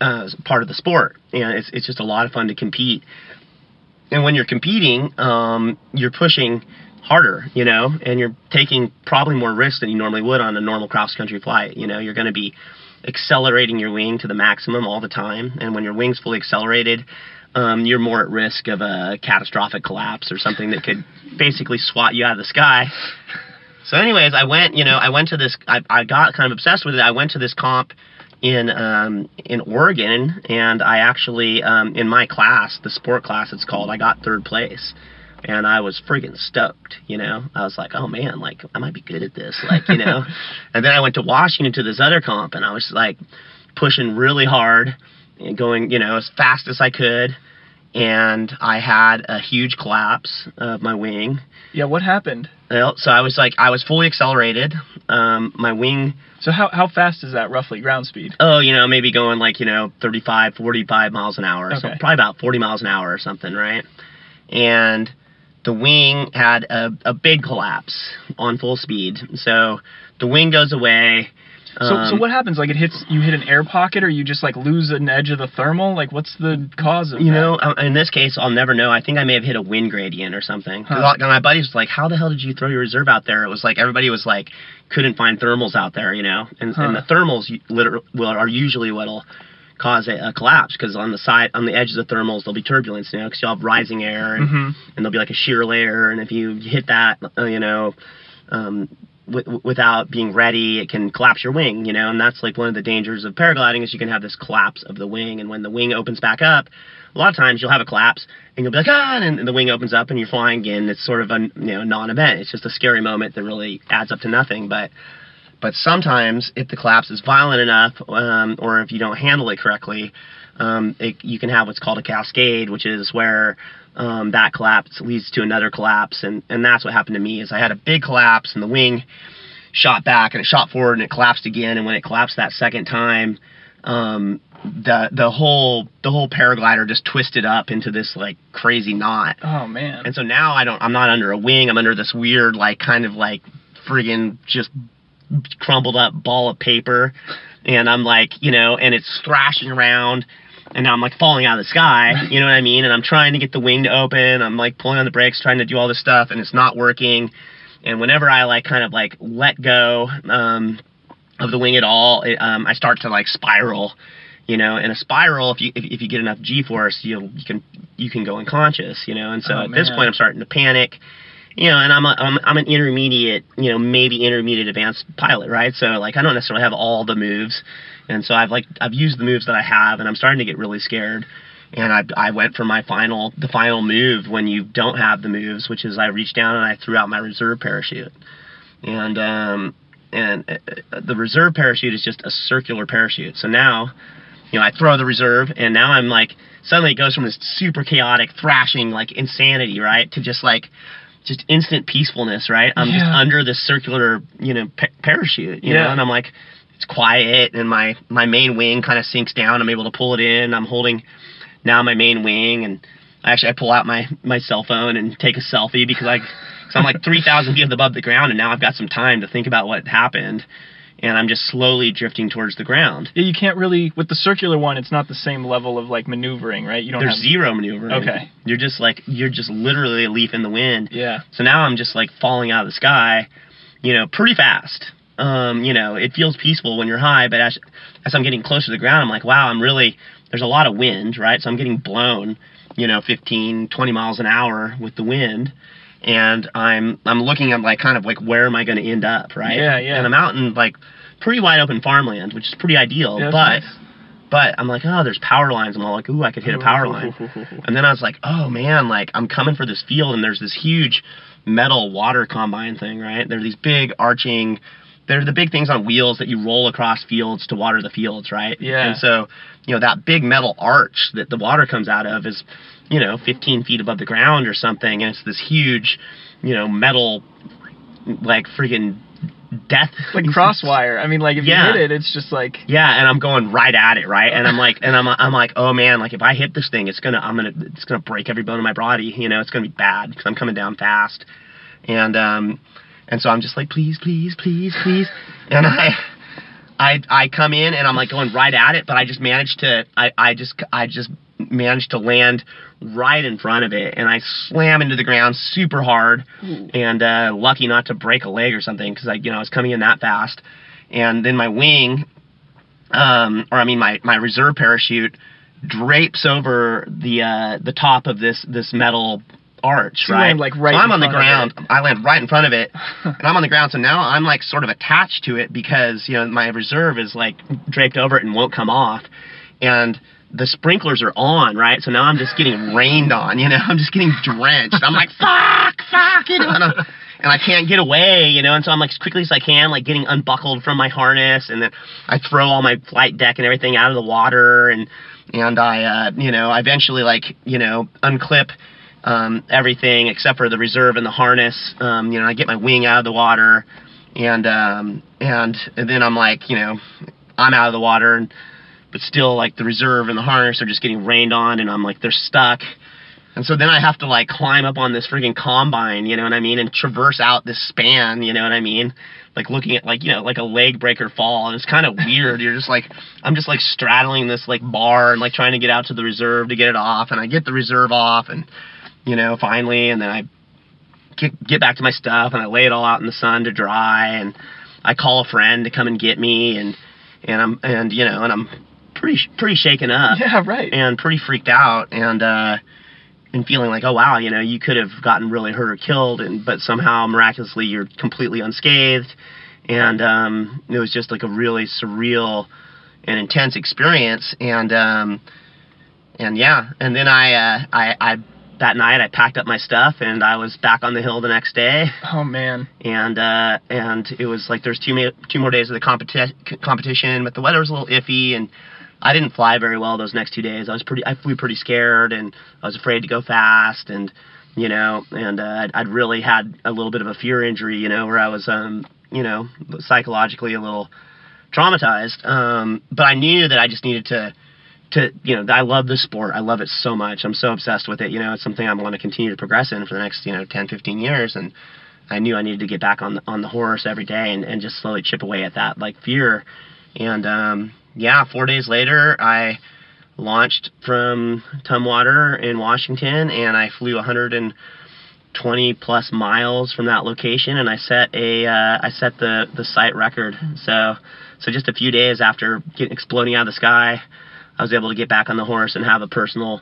uh, part of the sport, and it's it's just a lot of fun to compete. And when you're competing, um, you're pushing harder, you know, and you're taking probably more risks than you normally would on a normal cross country flight. You know, you're going to be accelerating your wing to the maximum all the time, and when your wing's fully accelerated, um, you're more at risk of a catastrophic collapse or something that could basically swat you out of the sky. So, anyways, I went, you know, I went to this, I, I got kind of obsessed with it. I went to this comp in um, in Oregon, and I actually, um, in my class, the sport class it's called, I got third place. And I was freaking stoked, you know. I was like, oh man, like I might be good at this, like you know. and then I went to Washington to this other comp, and I was like pushing really hard and going, you know, as fast as I could. And I had a huge collapse of my wing. Yeah, what happened? Well, so I was like, I was fully accelerated. Um, my wing, So how how fast is that roughly ground speed? oh, you know, maybe going like, you know, 35, 45 miles an hour. Okay. So probably about 40 miles an hour or something, right? And the wing had a, a big collapse on full speed. So the wing goes away. So so Um, what happens? Like it hits you hit an air pocket, or you just like lose an edge of the thermal? Like what's the cause of You that? know, uh, in this case, I'll never know. I think I may have hit a wind gradient or something. Huh. my buddy was like, "How the hell did you throw your reserve out there?" It was like everybody was like, couldn't find thermals out there, you know, and, Huh. and the thermals you- liter- well, are usually what'll cause a, a collapse because on the side, on the edge of the thermals, there'll be turbulence, you know, because you'll have rising air and, Mhm. and there'll be like a shear layer, and if you hit that, uh, you know. Um, w- without being ready, it can collapse your wing, you know, and that's like one of the dangers of paragliding is you can have this collapse of the wing, and when the wing opens back up, a lot of times you'll have a collapse and you'll be like, ah, and the wing opens up and you're flying again. It's sort of a you know non-event. It's just a scary moment that really adds up to nothing. But but sometimes if the collapse is violent enough, um, or if you don't handle it correctly, um, it, you can have what's called a cascade, which is where um, that collapse leads to another collapse, and and that's what happened to me. Is I had a big collapse and the wing shot back and it shot forward and it collapsed again, and when it collapsed that second time, um, the the whole the whole paraglider just twisted up into this like crazy knot. Oh man. And so now I don't I'm not under a wing, I'm under this weird like kind of like friggin' just crumpled up ball of paper and I'm like, you know, and it's thrashing around and now I'm like falling out of the sky, you know what I mean? And I'm trying to get the wing to open, I'm like pulling on the brakes, trying to do all this stuff and it's not working. And whenever I like kind of like let go um of the wing at all, it, um I start to like spiral you know in a spiral if you if, if you get enough g-force you you can you can go unconscious you know and so Oh, at this point i'm starting to panic you know and i'm a, I'm, I'm an intermediate you know maybe intermediate advanced pilot right? So like i don't necessarily have all the moves. And so i've like i've used the moves that i have and i'm starting to get really scared. And I, I went for my final the final move when you don't have the moves which is i reached down and i threw out my reserve parachute. And um and uh, the reserve parachute is just a circular parachute. So now you know, I throw the reserve, and now I'm like, suddenly it goes from this super chaotic, thrashing, like insanity, right, to just like, just instant peacefulness, right? I'm just under this circular, you know, pa- parachute, you Yeah. know, and I'm like, it's quiet, and my my main wing kind of sinks down. I'm able to pull it in. I'm holding now my main wing, and I actually I pull out my my cell phone and take a selfie because I, cause I'm like 3,000 feet above the ground, and now I've got some time to think about what happened. And I'm just slowly drifting towards the ground. Yeah, you can't really with the circular one. It's not the same level of like maneuvering, right? You don't There's have. zero maneuvering. Okay. You're just like you're just literally a leaf in the wind. Yeah. So now I'm just like falling out of the sky, you know, pretty fast. Um, you know, it feels peaceful when you're high, but as as I'm getting closer to the ground, I'm like, wow, I'm really there's a lot of wind, right? So I'm getting blown, you know, 15, 20 miles an hour with the wind. And I'm I'm looking at like kind of like where am I going to end up, right? Yeah, yeah. And I'm out in like pretty wide open farmland, which is pretty ideal, Yeah, but nice. but I'm like, oh, there's power lines. And I'm all like, ooh, I could hit a power line. And then I was like, oh man, like I'm coming for this field, and there's this huge metal water combine thing, right? There are these big arching. They're the big things on wheels that you roll across fields to water the fields, right? Yeah. And so, you know, that big metal arch that the water comes out of is, you know, 15 feet above the ground or something, and it's this huge, you know, metal, like freaking death like crosswire. I mean, like if Yeah. you hit it, it's just like Yeah, and I'm going right at it, right? And I'm like, and I'm, I'm like, oh man, like if I hit this thing, it's gonna, I'm gonna, it's gonna break every bone in my body. You know, it's gonna be bad because I'm coming down fast. And um, and so I'm just like, please, please, please, please. And I, I, I come in and I'm like going right at it, but I just managed to, I, I just, I just managed to land right in front of it, and I slam into the ground super hard, and uh, lucky not to break a leg or something because I, you know, I was coming in that fast. And then my wing um, or I mean my my reserve parachute drapes over the uh, the top of this this metal arch, So right? like, right So I'm on the ground. I land right in front of it, and I'm on the ground. So now I'm like sort of attached to it because you know my reserve is like draped over it and won't come off, and the sprinklers are on, right? So now I'm just getting rained on. You know, I'm just getting drenched. I'm like fuck, fuck, you know. And and I can't get away, you know, and so I'm like as quickly as I can, like getting unbuckled from my harness, and then I throw all my flight deck and everything out of the water, and and I, uh, you know, I eventually like, you know, unclip um, everything except for the reserve and the harness. Um, you know, I get my wing out of the water, and um, and and then I'm like, you know, I'm out of the water, and but still like the reserve and the harness are just getting rained on, and I'm like they're stuck. And so then I have to like climb up on this freaking combine, you know what I mean, and traverse out this span, you know what I mean? Like looking at like, you know, like a leg breaker fall. And it's kind of weird. You're just like, I'm just like straddling this like bar and like trying to get out to the reserve to get it off. And I get the reserve off and, you know, finally, and then I get, get back to my stuff and I lay it all out in the sun to dry. And I call a friend to come and get me. And, and I'm, and, you know, and I'm pretty, pretty shaken up yeah, right. and pretty freaked out and uh and feeling like oh wow you know you could have gotten really hurt or killed and but somehow miraculously you're completely unscathed and um it was just like a really surreal and intense experience and um and yeah and then i uh i i that night i packed up my stuff and i was back on the hill the next day oh man. and uh, and it was like there's two ma- two more days of the competi- competition, but the weather was a little iffy, and I didn't fly very well those next two days. I was pretty I flew pretty scared, and I was afraid to go fast, and you know, and uh, I'd, I'd really had a little bit of a fear injury, you know, where I was um you know psychologically a little traumatized. Um, but I knew that I just needed to to you know I love this sport. I love it so much. I'm so obsessed with it. You know, it's something I want to continue to progress in for the next you know 10, 15 years, and I knew I needed to get back on the, on the horse every day and, and just slowly chip away at that like fear. And um, yeah, four days later, I launched from Tumwater in Washington, and I flew 120 plus miles from that location, and I set a uh, I set the the site record. So so just a few days after getting exploding out of the sky, I was able to get back on the horse and have a personal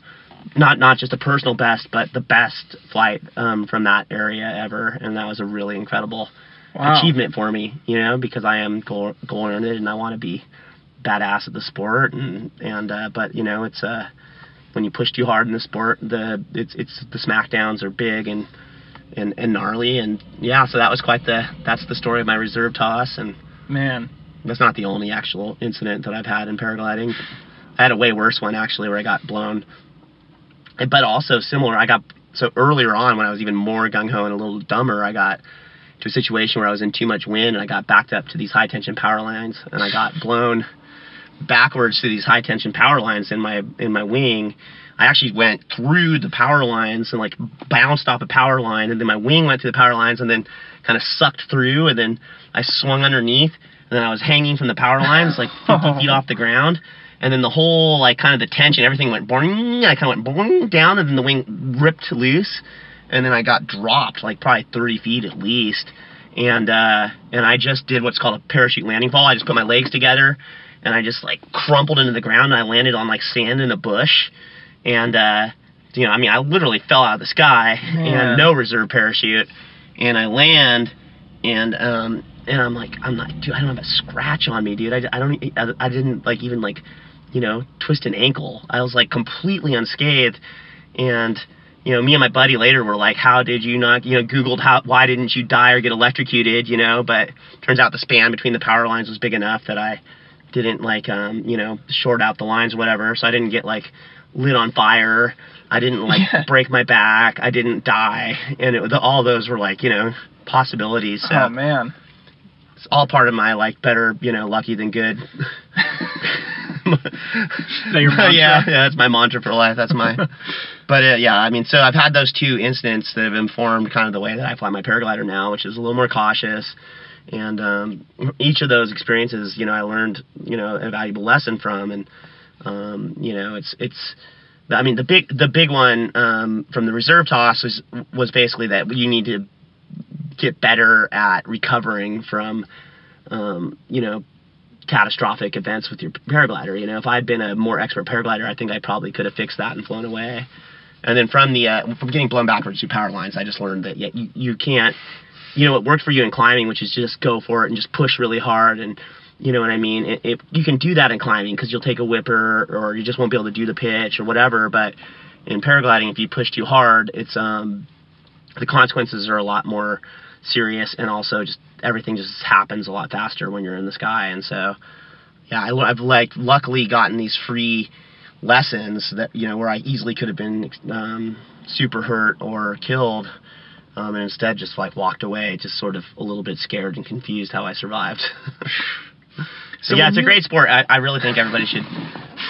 not not just a personal best, but the best flight um, from that area ever, and that was a really incredible Wow. achievement for me, you know, because I am goal oriented and I want to be badass at the sport, and and uh, but you know it's uh when you push too hard in the sport, the it's it's the smackdowns are big and and and gnarly, and yeah, so that was quite the that's the story of my reserve toss, and Man. that's not the only actual incident that I've had in paragliding. I had a way worse one actually where I got blown. But also similar, I got so earlier on when I was even more gung ho and a little dumber, I got to a situation where I was in too much wind and I got backed up to these high tension power lines and I got blown backwards to these high tension power lines in my in my wing. I actually went through the power lines and like bounced off a power line and then my wing went through the power lines and then kind of sucked through and then I swung underneath and then I was hanging from the power lines like 50 feet off the ground and then the whole like kind of the tension everything went boing I kind of went boing down and then the wing ripped loose. And then I got dropped like probably 30 feet at least. And uh and I just did what's called a parachute landing fall. I just put my legs together and I just like crumpled into the ground and I landed on like sand in a bush. And uh you know I mean I literally fell out of the sky Man. and no reserve parachute. And I land and um and I'm like I'm not dude I don't have a scratch on me dude. I, I don't I, I didn't like even like you know twist an ankle. I was like completely unscathed. And you know me and my buddy later were like how did you not you know googled how why didn't you die or get electrocuted? You know but turns out the span between the power lines was big enough that I didn't like um you know short out the lines or whatever. So I didn't get like lit on fire. I didn't like Yeah. break my back. I didn't die. And it, all those were like you know possibilities. So Oh man. it's all part of my like better, you know, lucky than good. yeah, yeah, that's my mantra for life. That's my. but uh, yeah, I mean, so I've had those two incidents that have informed kind of the way that I fly my paraglider now, which is a little more cautious. And um, each of those experiences, you know, I learned, you know, a valuable lesson from, and um, you know, it's it's. I mean, the big the big one um, from the reserve toss was was basically that you need to get better at recovering from, um, you know, catastrophic events with your paraglider. You know, if I'd been a more expert paraglider, I think I probably could have fixed that and flown away. And then from the uh, from getting blown backwards through power lines, I just learned that yeah, you, you can't. You know, what worked for you in climbing, which is just go for it and just push really hard and. You know what I mean? It, it, you can do that in climbing because you'll take a whipper or you just won't be able to do the pitch or whatever. But in paragliding, if you push too hard, it's um, the consequences are a lot more serious and also just everything just happens a lot faster when you're in the sky. And so yeah I, have like luckily gotten these free lessons that you know where I easily could have been um, super hurt or killed um, and instead just like walked away just sort of a little bit scared and confused how I survived. So, yeah it's a great sport. I, I really think everybody should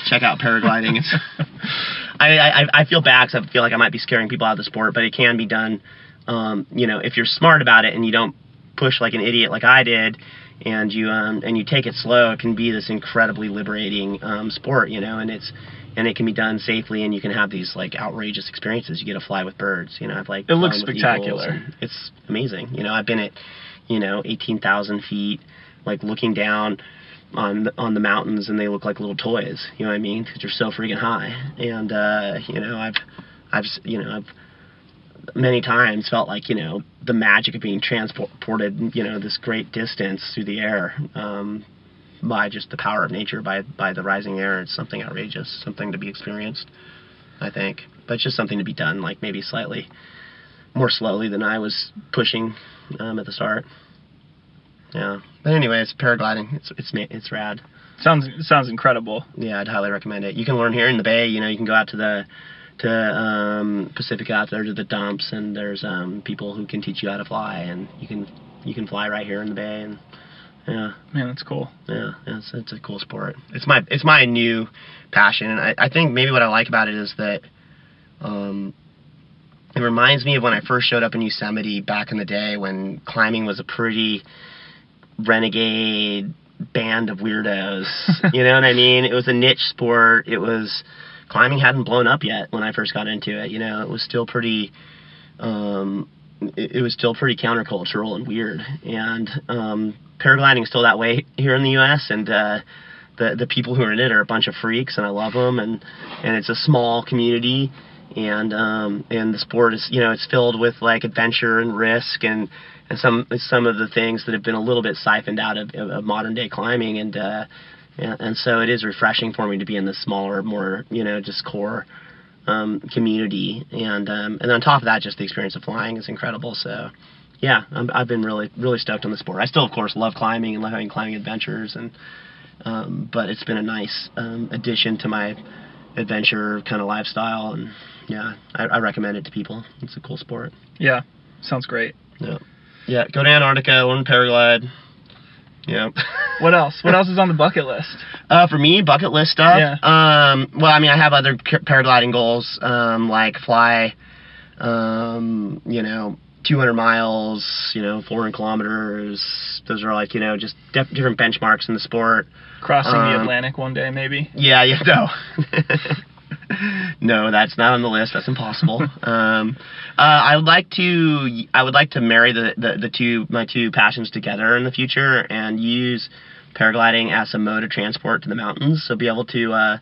check out paragliding. It's I, I, I feel bad because I feel like I might be scaring people out of the sport, but it can be done um, you know, if you're smart about it and you don't push like an idiot like I did, and you um, and you take it slow, it can be this incredibly liberating um, sport, you know, and it's and it can be done safely, and you can have these like outrageous experiences. You get to fly with birds, you know. I've like it looks spectacular. It's amazing, you know. I've been at you know 18,000 feet, like looking down on the, on the mountains, and they look like little toys. You know what I mean? Because you're so freaking high, and uh, you know I've I've you know I've many times felt like you know the magic of being transported you know this great distance through the air um, by just the power of nature by by the rising air. It's something outrageous something to be experienced i think. But it's just something to be done like maybe slightly more slowly than i was pushing um, at the start. Yeah. But anyway it's paragliding. It's it's it's rad. Sounds sounds incredible. yeah i'd highly recommend it. You can learn here in the bay you know you can go out to the to um, Pacifica out there to the dumps, and there's um, people who can teach you how to fly, and you can you can fly right here in the bay, and yeah, Man, that's cool. yeah, it's it's a cool sport. It's my it's my new passion, and I, I think maybe what I like about it is that um, it reminds me of when I first showed up in Yosemite back in the day when climbing was a pretty renegade band of weirdos. you know what I mean? It was a niche sport. It was climbing hadn't blown up yet when I first got into it. You know, it was still pretty. Um, it, it was still pretty countercultural and weird. And um, paragliding is still that way here in the U.S. And uh, the the people who are in it are a bunch of freaks, and I love them. And and it's a small community. And um, and the sport is you know it's filled with like adventure and risk and and some some of the things that have been a little bit siphoned out of, of modern day climbing and uh, yeah, and so it is refreshing for me to be in this smaller, more you know, just core um, community, and um, and on top of that, just the experience of flying is incredible. So, yeah, I'm, I've been really really stoked on the sport. I still, of course, love climbing and love having climbing adventures, and um, but it's been a nice um, addition to my adventure kind of lifestyle, and yeah, I, I recommend it to people. It's a cool sport. Yeah, sounds great. Yeah, yeah, go to Antarctica, learn paraglide. Yeah. What else? What else is on the bucket list? Uh, for me, bucket list stuff. Yeah. Um, well, I mean, I have other paragliding goals, um, like fly, um, you know, 200 miles, you know, 400 kilometers. Those are like, you know, just def- different benchmarks in the sport. Crossing the Um, Atlantic one day, maybe. Yeah, yeah, no. no, that's not on the list. That's impossible. um, uh, I would like to. I would like to marry the, the the two my two passions together in the future and use paragliding as a mode of transport to the mountains. So be able to uh,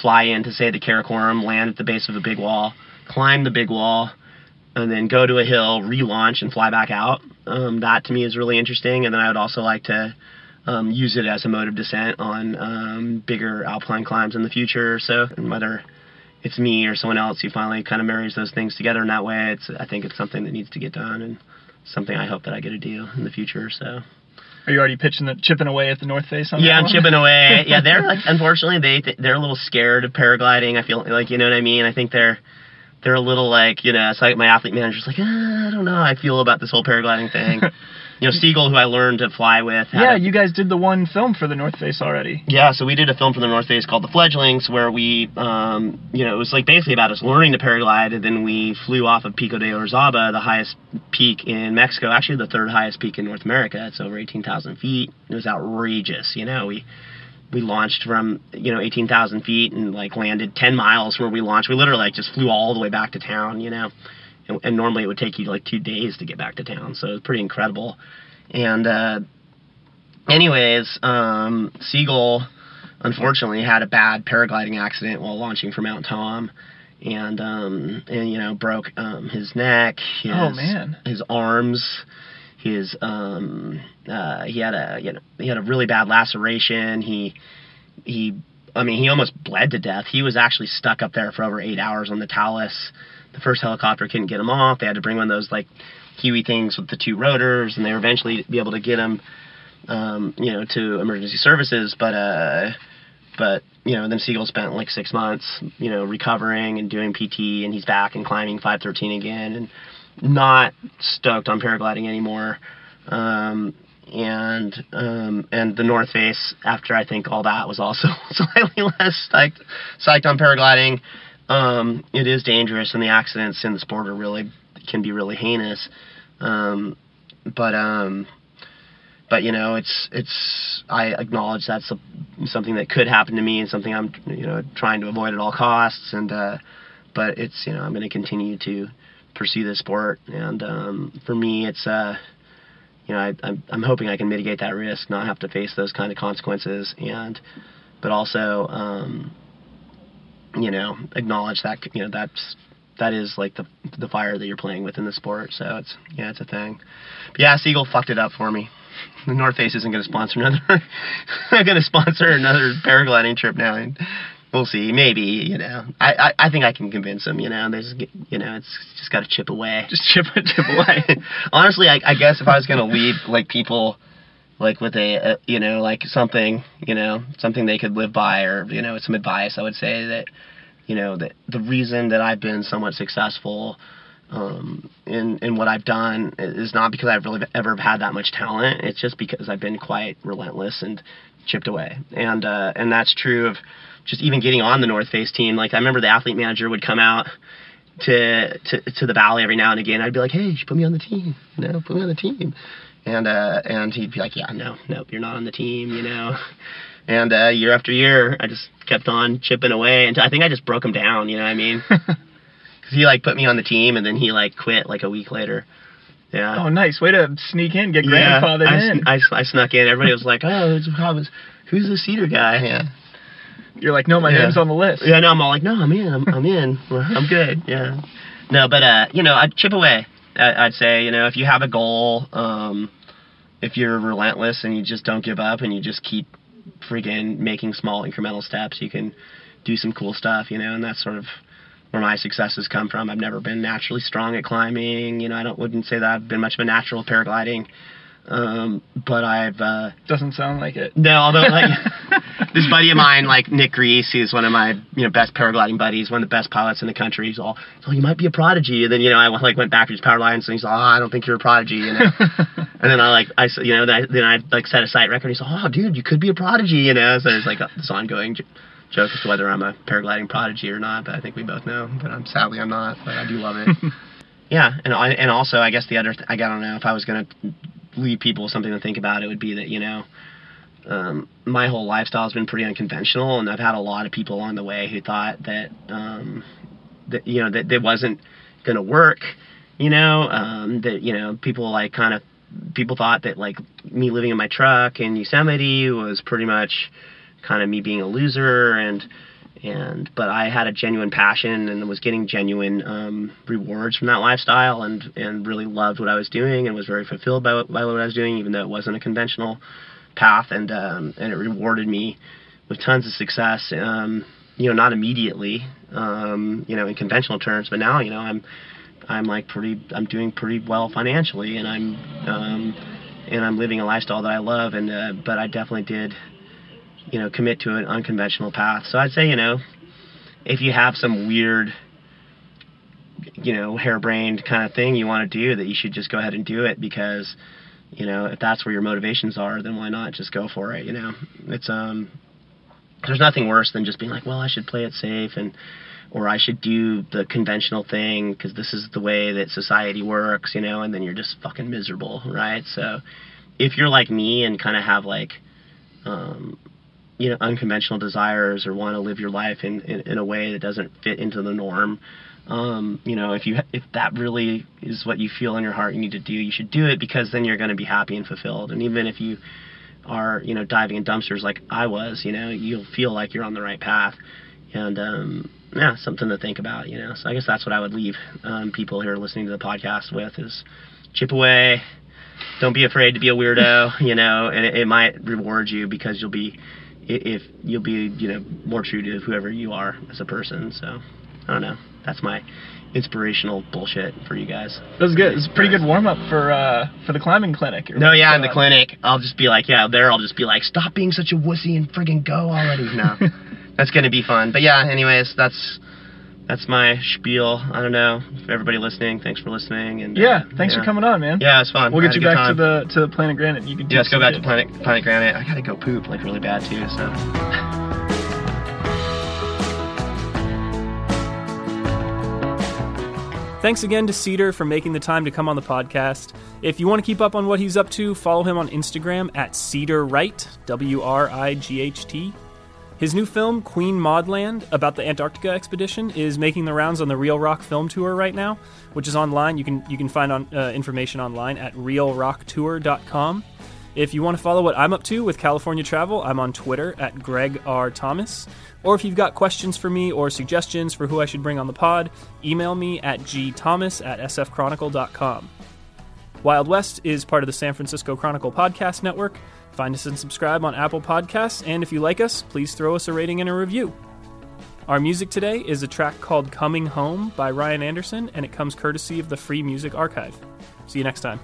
fly into say the Karakoram, land at the base of a big wall, climb the big wall, and then go to a hill, relaunch, and fly back out. Um, that to me is really interesting. And then I would also like to um, use it as a mode of descent on um, bigger alpine climbs in the future. So and whether it's me or someone else who finally kind of marries those things together in that way, it's I think it's something that needs to get done and something I hope that I get to do in the future. So Are you already pitching the chipping away at the North Face on that? yeah, I'm one? chipping away. Yeah, they're like unfortunately they they're a little scared of paragliding. I feel like you know what I mean. I think they're they're a little like you know. Like my athlete manager's like ah, I don't know. how I feel about this whole paragliding thing. you know, Segal, who I learned to fly with. Yeah, a- you guys did the one film for the North Face already. Yeah, so we did a film for the North Face called The Fledglings, where we, um, you know, it was like basically about us learning to paraglide, and then we flew off of Pico de Orizaba, the highest peak in Mexico, actually the third highest peak in North America. It's over 18,000 feet. It was outrageous, you know. We we launched from you know 18,000 feet and like landed 10 miles from where we launched. We literally like just flew all the way back to town, you know. And, and normally it would take you like two days to get back to town, so it was pretty incredible. And uh, anyways, um, Segal unfortunately had a bad paragliding accident while launching from Mount Tom, and um, and you know broke um, his neck, his Oh, man. his arms, his um, uh, he had a you know he had a really bad laceration. He he I mean he almost bled to death. He was actually stuck up there for over eight hours on the Talus. The first helicopter couldn't get them off. They had to bring one of those like Huey things with the two rotors, and they were eventually be able to get them, um, you know, to emergency services, but uh, but you know, then Segal spent like six months, you know, recovering and doing PT, and he's back and climbing 513 again, and not stoked on paragliding anymore. Um, and um, and the North Face, after I think all that was also slightly less psyched, psyched on paragliding. Um, it is dangerous, and the accidents in the sport are really can be really heinous. Um, but um, but you know it's it's I acknowledge that's a, something that could happen to me and something I'm you know trying to avoid at all costs. And uh, but it's you know I'm going to continue to pursue this sport. And um, for me it's uh you know I, I'm I'm hoping I can mitigate that risk not have to face those kind of consequences. And but also um, you know acknowledge that you know that's that is like the the fire that you're playing with in the sport so it's yeah it's a thing but yeah Segal fucked it up for me the North Face isn't going to sponsor another. going to sponsor another paragliding trip now, and we'll see. Maybe you know. I, I I think I can convince them. You know, there's you know, it's just got to chip away. Just chip it chip away. Honestly, I, I guess if I was going to lead like people like with a, a you know like something you know something they could live by or you know some advice, I would say that you know that the reason that I've been somewhat successful um, in in what I've done is not because I've really ever had that much talent. It's just because I've been quite relentless and chipped away, and uh, and that's true of just even getting on the North Face team. Like I remember the athlete manager would come out to to to the valley every now and again. I'd be like, hey, you should put me on the team. You know, put me on the team. And uh, and he'd be like, yeah, no, no, you're not on the team. You know. And uh, year after year, I just kept on chipping away, and I think I just broke him down. You know what I mean? Because he like put me on the team, and then he like quit like a week later. Yeah. oh, nice way to sneak in, get yeah. grandfathered I, in. I, I snuck in. Everybody was like, "Oh, who's the cedar guy?" Yeah. You're like, no, my Yeah. name's on the list. Yeah. No, I'm all like, "No, I'm in. I'm, I'm in. I'm good." Yeah. No, but uh, you know, I'd chip away. I, I'd say, you know, if you have a goal, um, if you're relentless and you just don't give up and you just keep freaking making small incremental steps, you can do some cool stuff, you know, and that's sort of where my successes come from. I've never been naturally strong at climbing, you know, I don't wouldn't say that I've been much of a natural paragliding. Um, but I've uh Doesn't sound like it. no, although like this buddy of mine, like Nick Greece, who's one of my you know best paragliding buddies, one of the best pilots in the country. He's all, so you might be a prodigy. And then you know I like went back to his power lines and he's all, oh, I don't think you're a prodigy. You know. and then I like I you know then I, then I like set a site record. And he's all, oh dude, you could be a prodigy. You know. So there's like a, this ongoing j- joke as to whether I'm a paragliding prodigy or not. But I think we both know. But I'm sadly I'm not. But I do love it. yeah, and I, and also I guess the other th- I don't know if I was gonna leave people something to think about, it would be that you know um, my whole lifestyle has been pretty unconventional, and I've had a lot of people along the way who thought that um, that you know that that wasn't going to work. You know um, that you know people like kind of people thought that like me living in my truck in Yosemite was pretty much kind of me being a loser and and but I had a genuine passion and was getting genuine um, rewards from that lifestyle and and really loved what I was doing and was very fulfilled by, what- by what I was doing even though it wasn't a conventional path. And um, and it rewarded me with tons of success um, you know not immediately um, you know in conventional terms but now you know I'm I'm like pretty I'm doing pretty well financially and I'm um, and I'm living a lifestyle that I love. And uh, but I definitely did you know commit to an unconventional path so I'd say you know if you have some weird you know harebrained kind of thing you want to do that you should just go ahead and do it because you know, if that's where your motivations are, then why not just go for it? You know, it's um, there's nothing worse than just being like, well, I should play it safe and or I should do the conventional thing because this is the way that society works, you know, and then you're just fucking miserable, right? So if you're like me and kind of have like, um, you know, unconventional desires or want to live your life in, in, in a way that doesn't fit into the norm, um, you know, if you if that really is what you feel in your heart you need to do, you should do it because then you're going to be happy and fulfilled. And even if you are, you know, diving in dumpsters like I was, you know, you'll feel like you're on the right path. And um, yeah, something to think about, you know. So I guess that's what I would leave um, people who are listening to the podcast with is chip away. Don't be afraid to be a weirdo, you know, and it, it might reward you because you'll be if you'll be, you know, more true to whoever you are as a person. So I don't know. That's my inspirational bullshit for you guys. That was good. It's a pretty good warm up for uh, for the climbing clinic. No, yeah, in the clinic, I'll just be like, yeah, there, I'll just be like, stop being such a wussy and friggin' go already. No, that's gonna be fun. But yeah, anyways, that's that's my spiel. I don't know. For everybody listening, thanks for listening. And yeah, uh, thanks yeah. for coming on, man. Yeah, it's fun. We'll get you back to the to the Planet Granite. You can. Yeah, let's go back to Planet Planet Granite. I gotta go poop like really bad too. So. Thanks again to Cedar for making the time to come on the podcast. If you want to keep up on what he's up to, follow him on Instagram at Cedar Wright, W R I G H T. His new film, Queen Maud Land, about the Antarctica expedition, is making the rounds on the Reel Rock Film Tour right now, which is online. You can you can find on, uh, information online at reelrocktour.com. If you want to follow what I'm up to with California travel, I'm on Twitter at Greg R. Thomas. Or if you've got questions for me or suggestions for who I should bring on the pod, email me at gthomas at sfchronicle.com. Wild West is part of the San Francisco Chronicle Podcast Network. Find us and subscribe on Apple Podcasts, and if you like us, please throw us a rating and a review. Our music today is a track called Coming Home by Ryan Anderson, and it comes courtesy of the Free Music Archive. See you next time.